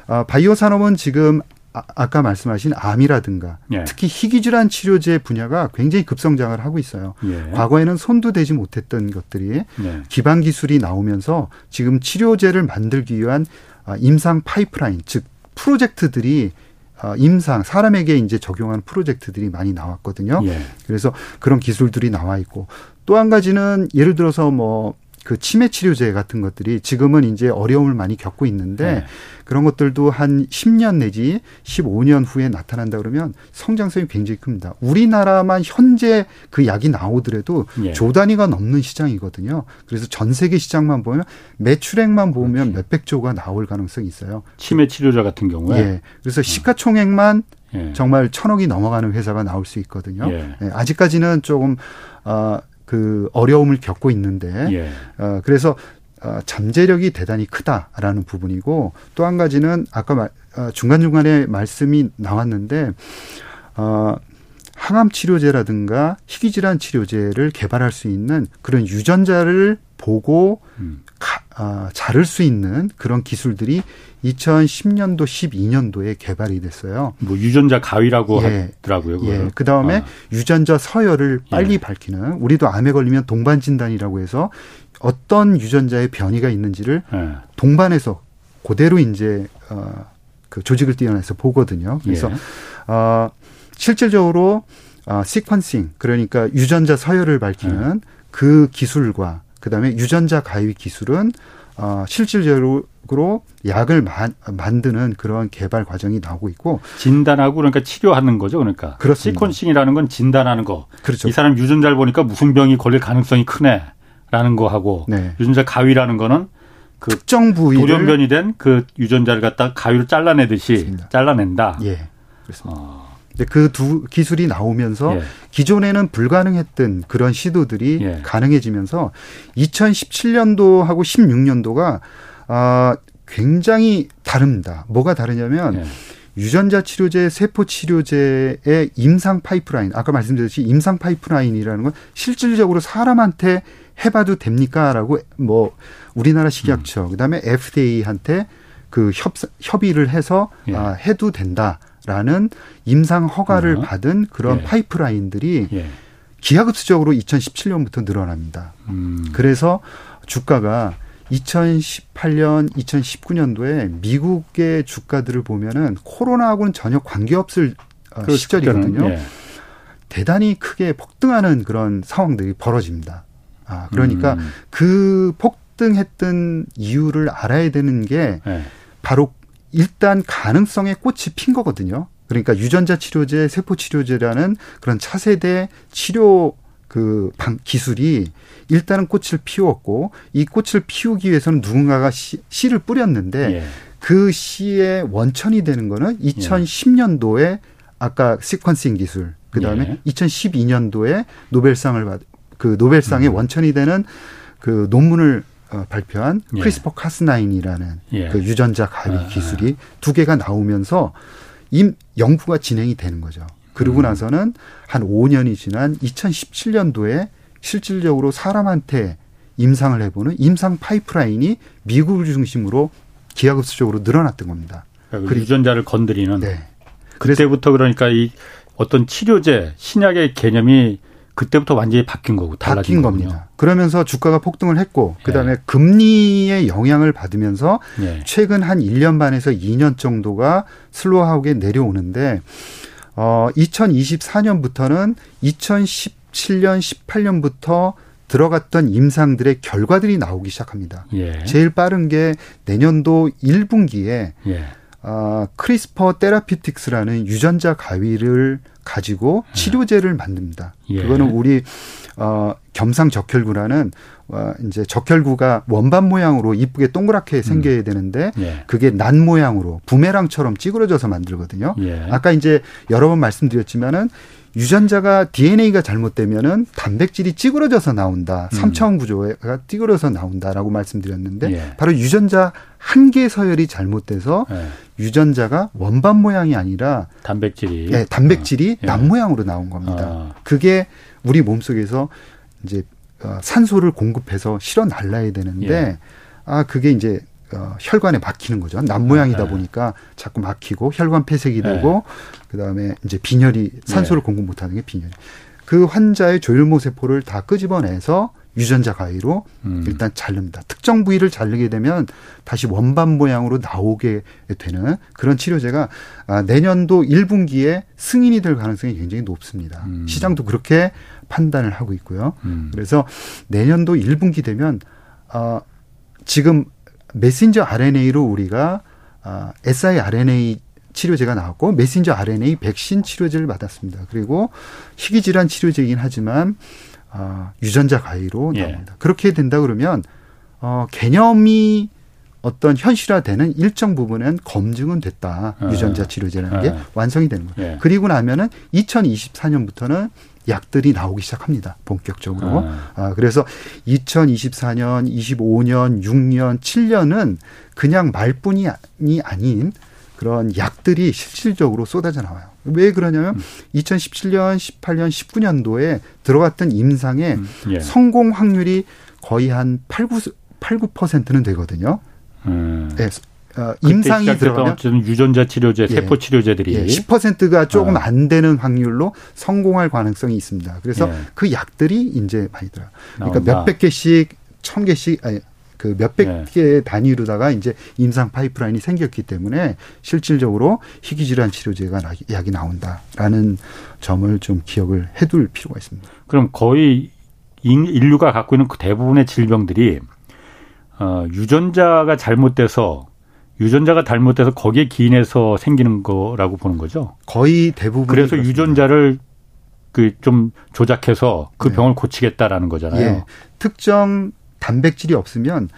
아, 바이오 산업은 지금 아, 아까 말씀하신 암이라든가 예. 특히 희귀질환 치료제 분야가 굉장히 급성장을 하고 있어요. 예. 과거에는 손도 대지 못했던 것들이 예. 기반 기술이 나오면서 지금 치료제를 만들기 위한 아, 임상 파이프라인 즉 프로젝트들이 아, 임상 사람에게 이제 적용하는 프로젝트들이 많이 나왔거든요. 예. 그래서 그런 기술들이 나와 있고 또 한 가지는 예를 들어서 뭐 그 치매 치료제 같은 것들이 지금은 이제 어려움을 많이 겪고 있는데 네. 그런 것들도 한 10년 내지 15년 후에 나타난다 그러면 성장성이 굉장히 큽니다. 우리나라만 현재 그 약이 나오더라도 예. 조 단위가 넘는 시장이거든요. 그래서 전 세계 시장만 보면 매출액만 보면 몇백 조가 나올 가능성이 있어요. 치매 치료제 같은 경우에 예. 그래서 시가총액만 예. 정말 천억이 넘어가는 회사가 나올 수 있거든요. 예. 예, 아직까지는 조금 어, 그 어려움을 겪고 있는데 예. 어, 그래서 어, 잠재력이 대단히 크다라는 부분이고 또 한 가지는 아까 말, 어, 중간중간에 말씀이 나왔는데 어, 항암 치료제라든가 희귀 질환 치료제를 개발할 수 있는 그런 유전자를 보고 음. 가, 아, 자를 수 있는 그런 기술들이 2010년도, 12년도에 개발이 됐어요. 뭐 유전자 가위라고 예. 하더라고요. 예. 그거를. 그 다음에 아. 유전자 서열을 빨리 예. 밝히는 우리도 암에 걸리면 동반 진단이라고 해서 어떤 유전자의 변이가 있는지를 예. 동반해서 그대로 이제 어, 그 조직을 띄어내서 보거든요. 그래서 예. 어, 실질적으로 어, 시퀀싱 그러니까 유전자 서열을 밝히는 네. 그 기술과 그다음에 유전자 가위 기술은 어, 실질적으로 약을 만, 만드는 그런 개발 과정이 나오고 있고 진단하고 그러니까 치료하는 거죠. 그러니까 그렇습니다. 시퀀싱이라는 건 진단하는 거. 그렇죠. 이 사람 유전자를 보니까 무슨 병이 걸릴 가능성이 크네라는 거 하고 네. 유전자 가위라는 거는 그 특정 부위를 돌연변이 된 그 유전자를 갖다 가위로 잘라내듯이 그렇습니다. 잘라낸다. 예. 그렇습니다. 어, 그 두 기술이 나오면서 예. 기존에는 불가능했던 그런 시도들이 예. 가능해지면서 2017년도하고 16년도가 아 굉장히 다릅니다. 뭐가 다르냐면 예. 유전자 치료제, 세포 치료제의 임상 파이프라인, 아까 말씀드렸듯이 임상 파이프라인이라는 건 실질적으로 사람한테 해봐도 됩니까라고 뭐 우리나라 식약처, 음. 그다음에 FDA한테 그 협, 협의를 해서 예. 아, 해도 된다 라는 임상 허가를 어. 받은 그런 예. 파이프라인들이 예. 기하급수적으로 2017년부터 늘어납니다. 음. 그래서 주가가 2018년, 2019년도에 미국의 주가들을 보면은 코로나하고는 전혀 관계없을 어, 그 시절이거든요. 예. 대단히 크게 폭등하는 그런 상황들이 벌어집니다. 아, 그러니까 음. 그 폭등했던 이유를 알아야 되는 게 예. 바로 일단 가능성의 꽃이 핀 거거든요. 그러니까 유전자 치료제, 세포 치료제라는 그런 차세대 치료 그 방, 기술이 일단은 꽃을 피웠고 이 꽃을 피우기 위해서는 누군가가 씨, 씨를 뿌렸는데 예. 그 씨의 원천이 되는 거는 2010년도에 아까 sequencing 기술, 그 다음에 예. 2012년도에 노벨상을 받, 그 노벨상의 음. 원천이 되는 그 논문을 어, 발표한 예. CRISPR Cas9이라는 예. 그 유전자 가위 아, 기술이 두 개가 나오면서 임 연구가 진행이 되는 거죠. 그러고 음. 나서는 한 5년이 지난 2017년도에 실질적으로 사람한테 임상을 해보는 임상 파이프라인이 미국을 중심으로 기하급수적으로 늘어났던 겁니다. 그러니까 그리- 유전자를 건드리는 네. 그때부터 그러니까 이 어떤 치료제 신약의 개념이 그때부터 완전히 바뀐 거고 달라진 바뀐 거군요. 겁니다. 그러면서 주가가 폭등을 했고 그다음에 예. 금리의 영향을 받으면서 예. 최근 한 1년 반에서 2년 정도가 슬로우하게 내려오는데 어 2024년부터는 2017년 18년부터 들어갔던 임상들의 결과들이 나오기 시작합니다. 예. 제일 빠른 게 내년도 1분기에 예. 아, CRISPR Therapeutics라는 유전자 가위를 가지고 예. 치료제를 만듭니다. 예. 그거는 우리 어 겸상 적혈구라는 어 이제 적혈구가 원반 모양으로 이쁘게 동그랗게 생겨야 음. 되는데 예. 그게 낫 모양으로 부메랑처럼 찌그러져서 만들거든요. 예. 아까 이제 여러 번 말씀드렸지만은 유전자가 DNA가 잘못되면은 단백질이 찌그러져서 나온다. 음. 3차원 구조가 찌그러서 나온다라고 말씀드렸는데 예. 바로 유전자 한 개 서열이 잘못돼서 예. 유전자가 원반 모양이 아니라 단백질이 예, 단백질이 어. 난 모양으로 나온 겁니다. 어. 그게 우리 몸속에서 이제 어, 산소를 공급해서 실어 날라야 되는데 예. 아 그게 이제 어, 혈관에 막히는 거죠. 남 모양이다 네. 보니까 자꾸 막히고 혈관 폐색이 네. 되고 그다음에 이제 빈혈이 산소를 네. 공급 못 하는 게 빈혈. 그 환자의 조혈모 세포를 다 끄집어내서 유전자 가위로 음. 일단 자릅니다. 특정 부위를 자르게 되면 다시 원반 모양으로 나오게 되는 그런 치료제가 아, 내년도 1분기에 승인이 될 가능성이 굉장히 높습니다. 음. 시장도 그렇게 판단을 하고 있고요. 음. 그래서 내년도 1분기 되면 어, 지금 메신저 RNA로 우리가 아, siRNA 치료제가 나왔고 메신저 RNA 백신 치료제를 받았습니다. 그리고 희귀 질환 치료제이긴 하지만 아, 유전자 가위로 예. 나옵니다. 그렇게 된다 그러면 어, 개념이 어떤 현실화되는 일정 부분은 검증은 됐다. 어. 유전자 치료제라는 어. 게 완성이 되는 거예요. 예. 그리고 나면은 2024년부터는 약들이 나오기 시작합니다. 본격적으로. 아. 아, 그래서 2024년, 25년, 6년, 7년은 그냥 말뿐이 아닌 그런 약들이 실질적으로 쏟아져 나와요. 왜 그러냐면 음. 2017년, 18년, 19년도에 들어갔던 임상의 음. 예. 성공 확률이 거의 한 8, 9, 8, 9%는 되거든요. 음. 네, 어, 임상이 들어가면 유전자 치료제, 예, 세포 치료제들이 예, 10%가 조금 어. 안 되는 확률로 성공할 가능성이 있습니다. 그래서 예. 그 약들이 이제 많이 들어요. 그러니까 몇백 개씩, 천 개씩 아니 그 몇백 예. 개 단위로다가 이제 임상 파이프라인이 생겼기 때문에 실질적으로 희귀 질환 치료제가 약이 나온다라는 점을 좀 기억을 해둘 필요가 있습니다. 그럼 거의 인류가 갖고 있는 그 대부분의 질병들이 어, 유전자가 잘못돼서 유전자가 잘못돼서 거기에 기인해서 생기는 거라고 보는 거죠. 거의 대부분. 그래서 그렇습니다. 유전자를 그 좀 조작해서 그 네. 병을 고치겠다라는 거잖아요. 예. 특정 단백질이 없으면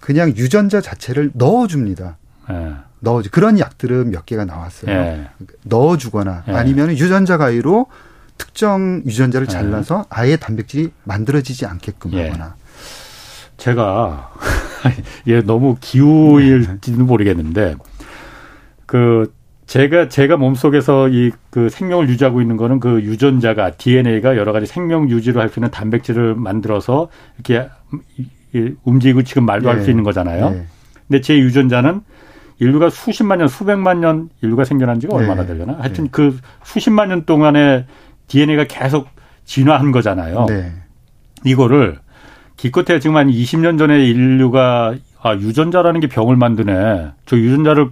그냥 유전자 자체를 넣어줍니다. 예. 넣어 그런 약들은 몇 개가 나왔어요. 예. 넣어주거나 예. 아니면 유전자 가위로 특정 유전자를 예. 잘라서 아예 단백질이 만들어지지 않게끔 예. 하거나. 제가 예 너무 기우일지는 모르겠는데 그 제가 제가 몸속에서 이 그 생명을 유지하고 있는 거는 그 유전자가 DNA가 여러 가지 생명 유지를 할 수 있는 단백질을 만들어서 이렇게 움직이고 지금 말도 네. 할수 있는 거잖아요. 네. 근데 제 유전자는 인류가 수십만 년, 수백만 년 인류가 생겨난 지가 네. 얼마나 되려나? 하여튼 네. 그 수십만 년 동안에 DNA가 계속 진화한 거잖아요. 네. 이거를 기껏해 지금 한 20년 전에 인류가 아, 유전자라는 게 병을 만드네. 저 유전자를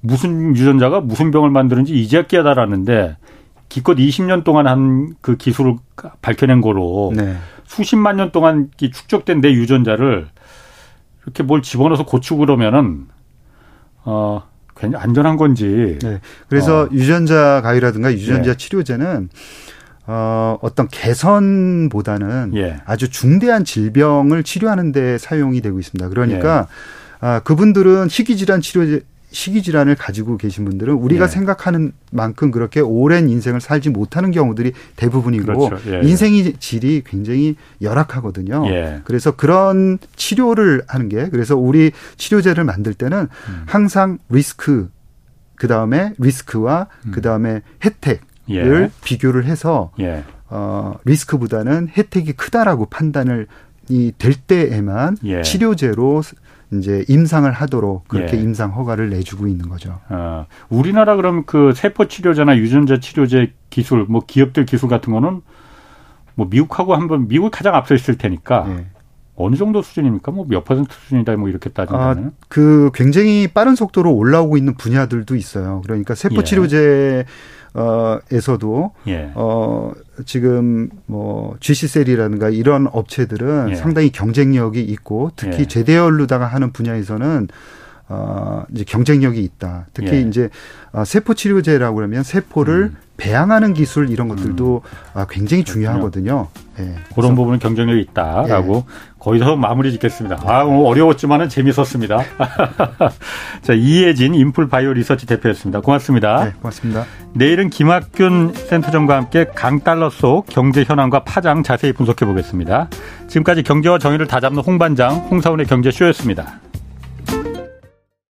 무슨 유전자가 무슨 병을 만드는지 이제야 깨달았는데 기껏 20년 동안 한 그 기술을 밝혀낸 거로 네. 수십만 년 동안 축적된 내 유전자를 이렇게 뭘 집어넣어서 고치고 그러면은 어 괜히 안전한 건지. 네. 그래서 어. 유전자 가위라든가 유전자 네. 치료제는 어, 어떤 개선보다는 예. 아주 중대한 질병을 치료하는 데 사용이 되고 있습니다. 그러니까 예. 아, 그분들은 희귀질환 치료제 희귀질환을 가지고 계신 분들은 우리가 예. 생각하는 만큼 그렇게 오랜 인생을 살지 못하는 경우들이 대부분이고 그렇죠. 예. 인생의 질이 굉장히 열악하거든요. 예. 그래서 그런 치료를 하는 게 그래서 우리 치료제를 만들 때는 음. 항상 리스크 그 다음에 리스크와 음. 그 다음에 혜택 예. 비교를 해서 예. 어, 리스크보다는 혜택이 크다라고 판단을 이 될 때에만 예. 치료제로 이제 임상을 하도록 그렇게 예. 임상 허가를 내주고 있는 거죠. 아, 우리나라 그럼 그 세포 치료제나 유전자 치료제 기술, 뭐 기업들 기술 같은 거는 뭐 미국하고 한번 미국 가장 앞서 있을 테니까 예. 어느 정도 수준입니까? 뭐 몇 퍼센트 수준이다 뭐 이렇게 따지면 아, 그 굉장히 빠른 속도로 올라오고 있는 분야들도 있어요. 그러니까 세포 치료제 어, 에서도 예. 어, 지금 뭐 GC셀이라든가 이런 업체들은 예. 상당히 경쟁력이 있고 특히 예. 제대열로다가 하는 분야에서는 어, 이제 경쟁력이 있다. 특히 예. 이제 어, 세포 치료제라고 그러면 세포를 음. 배양하는 기술 이런 것들도 아, 굉장히 중요하거든요. 예. 그런 부분은 경쟁력이 있다라고 거기서 마무리 짓겠습니다. 아, 오늘 어려웠지만은 재밌었습니다. 자, 이혜진 인풀 바이오 리서치 대표였습니다. 고맙습니다. 네, 고맙습니다. 내일은 김학균 센터장과 함께 강달러 속 경제 현황과 파장 자세히 분석해 보겠습니다. 지금까지 경제와 정의를 다잡는 홍반장 홍사원의 경제쇼였습니다.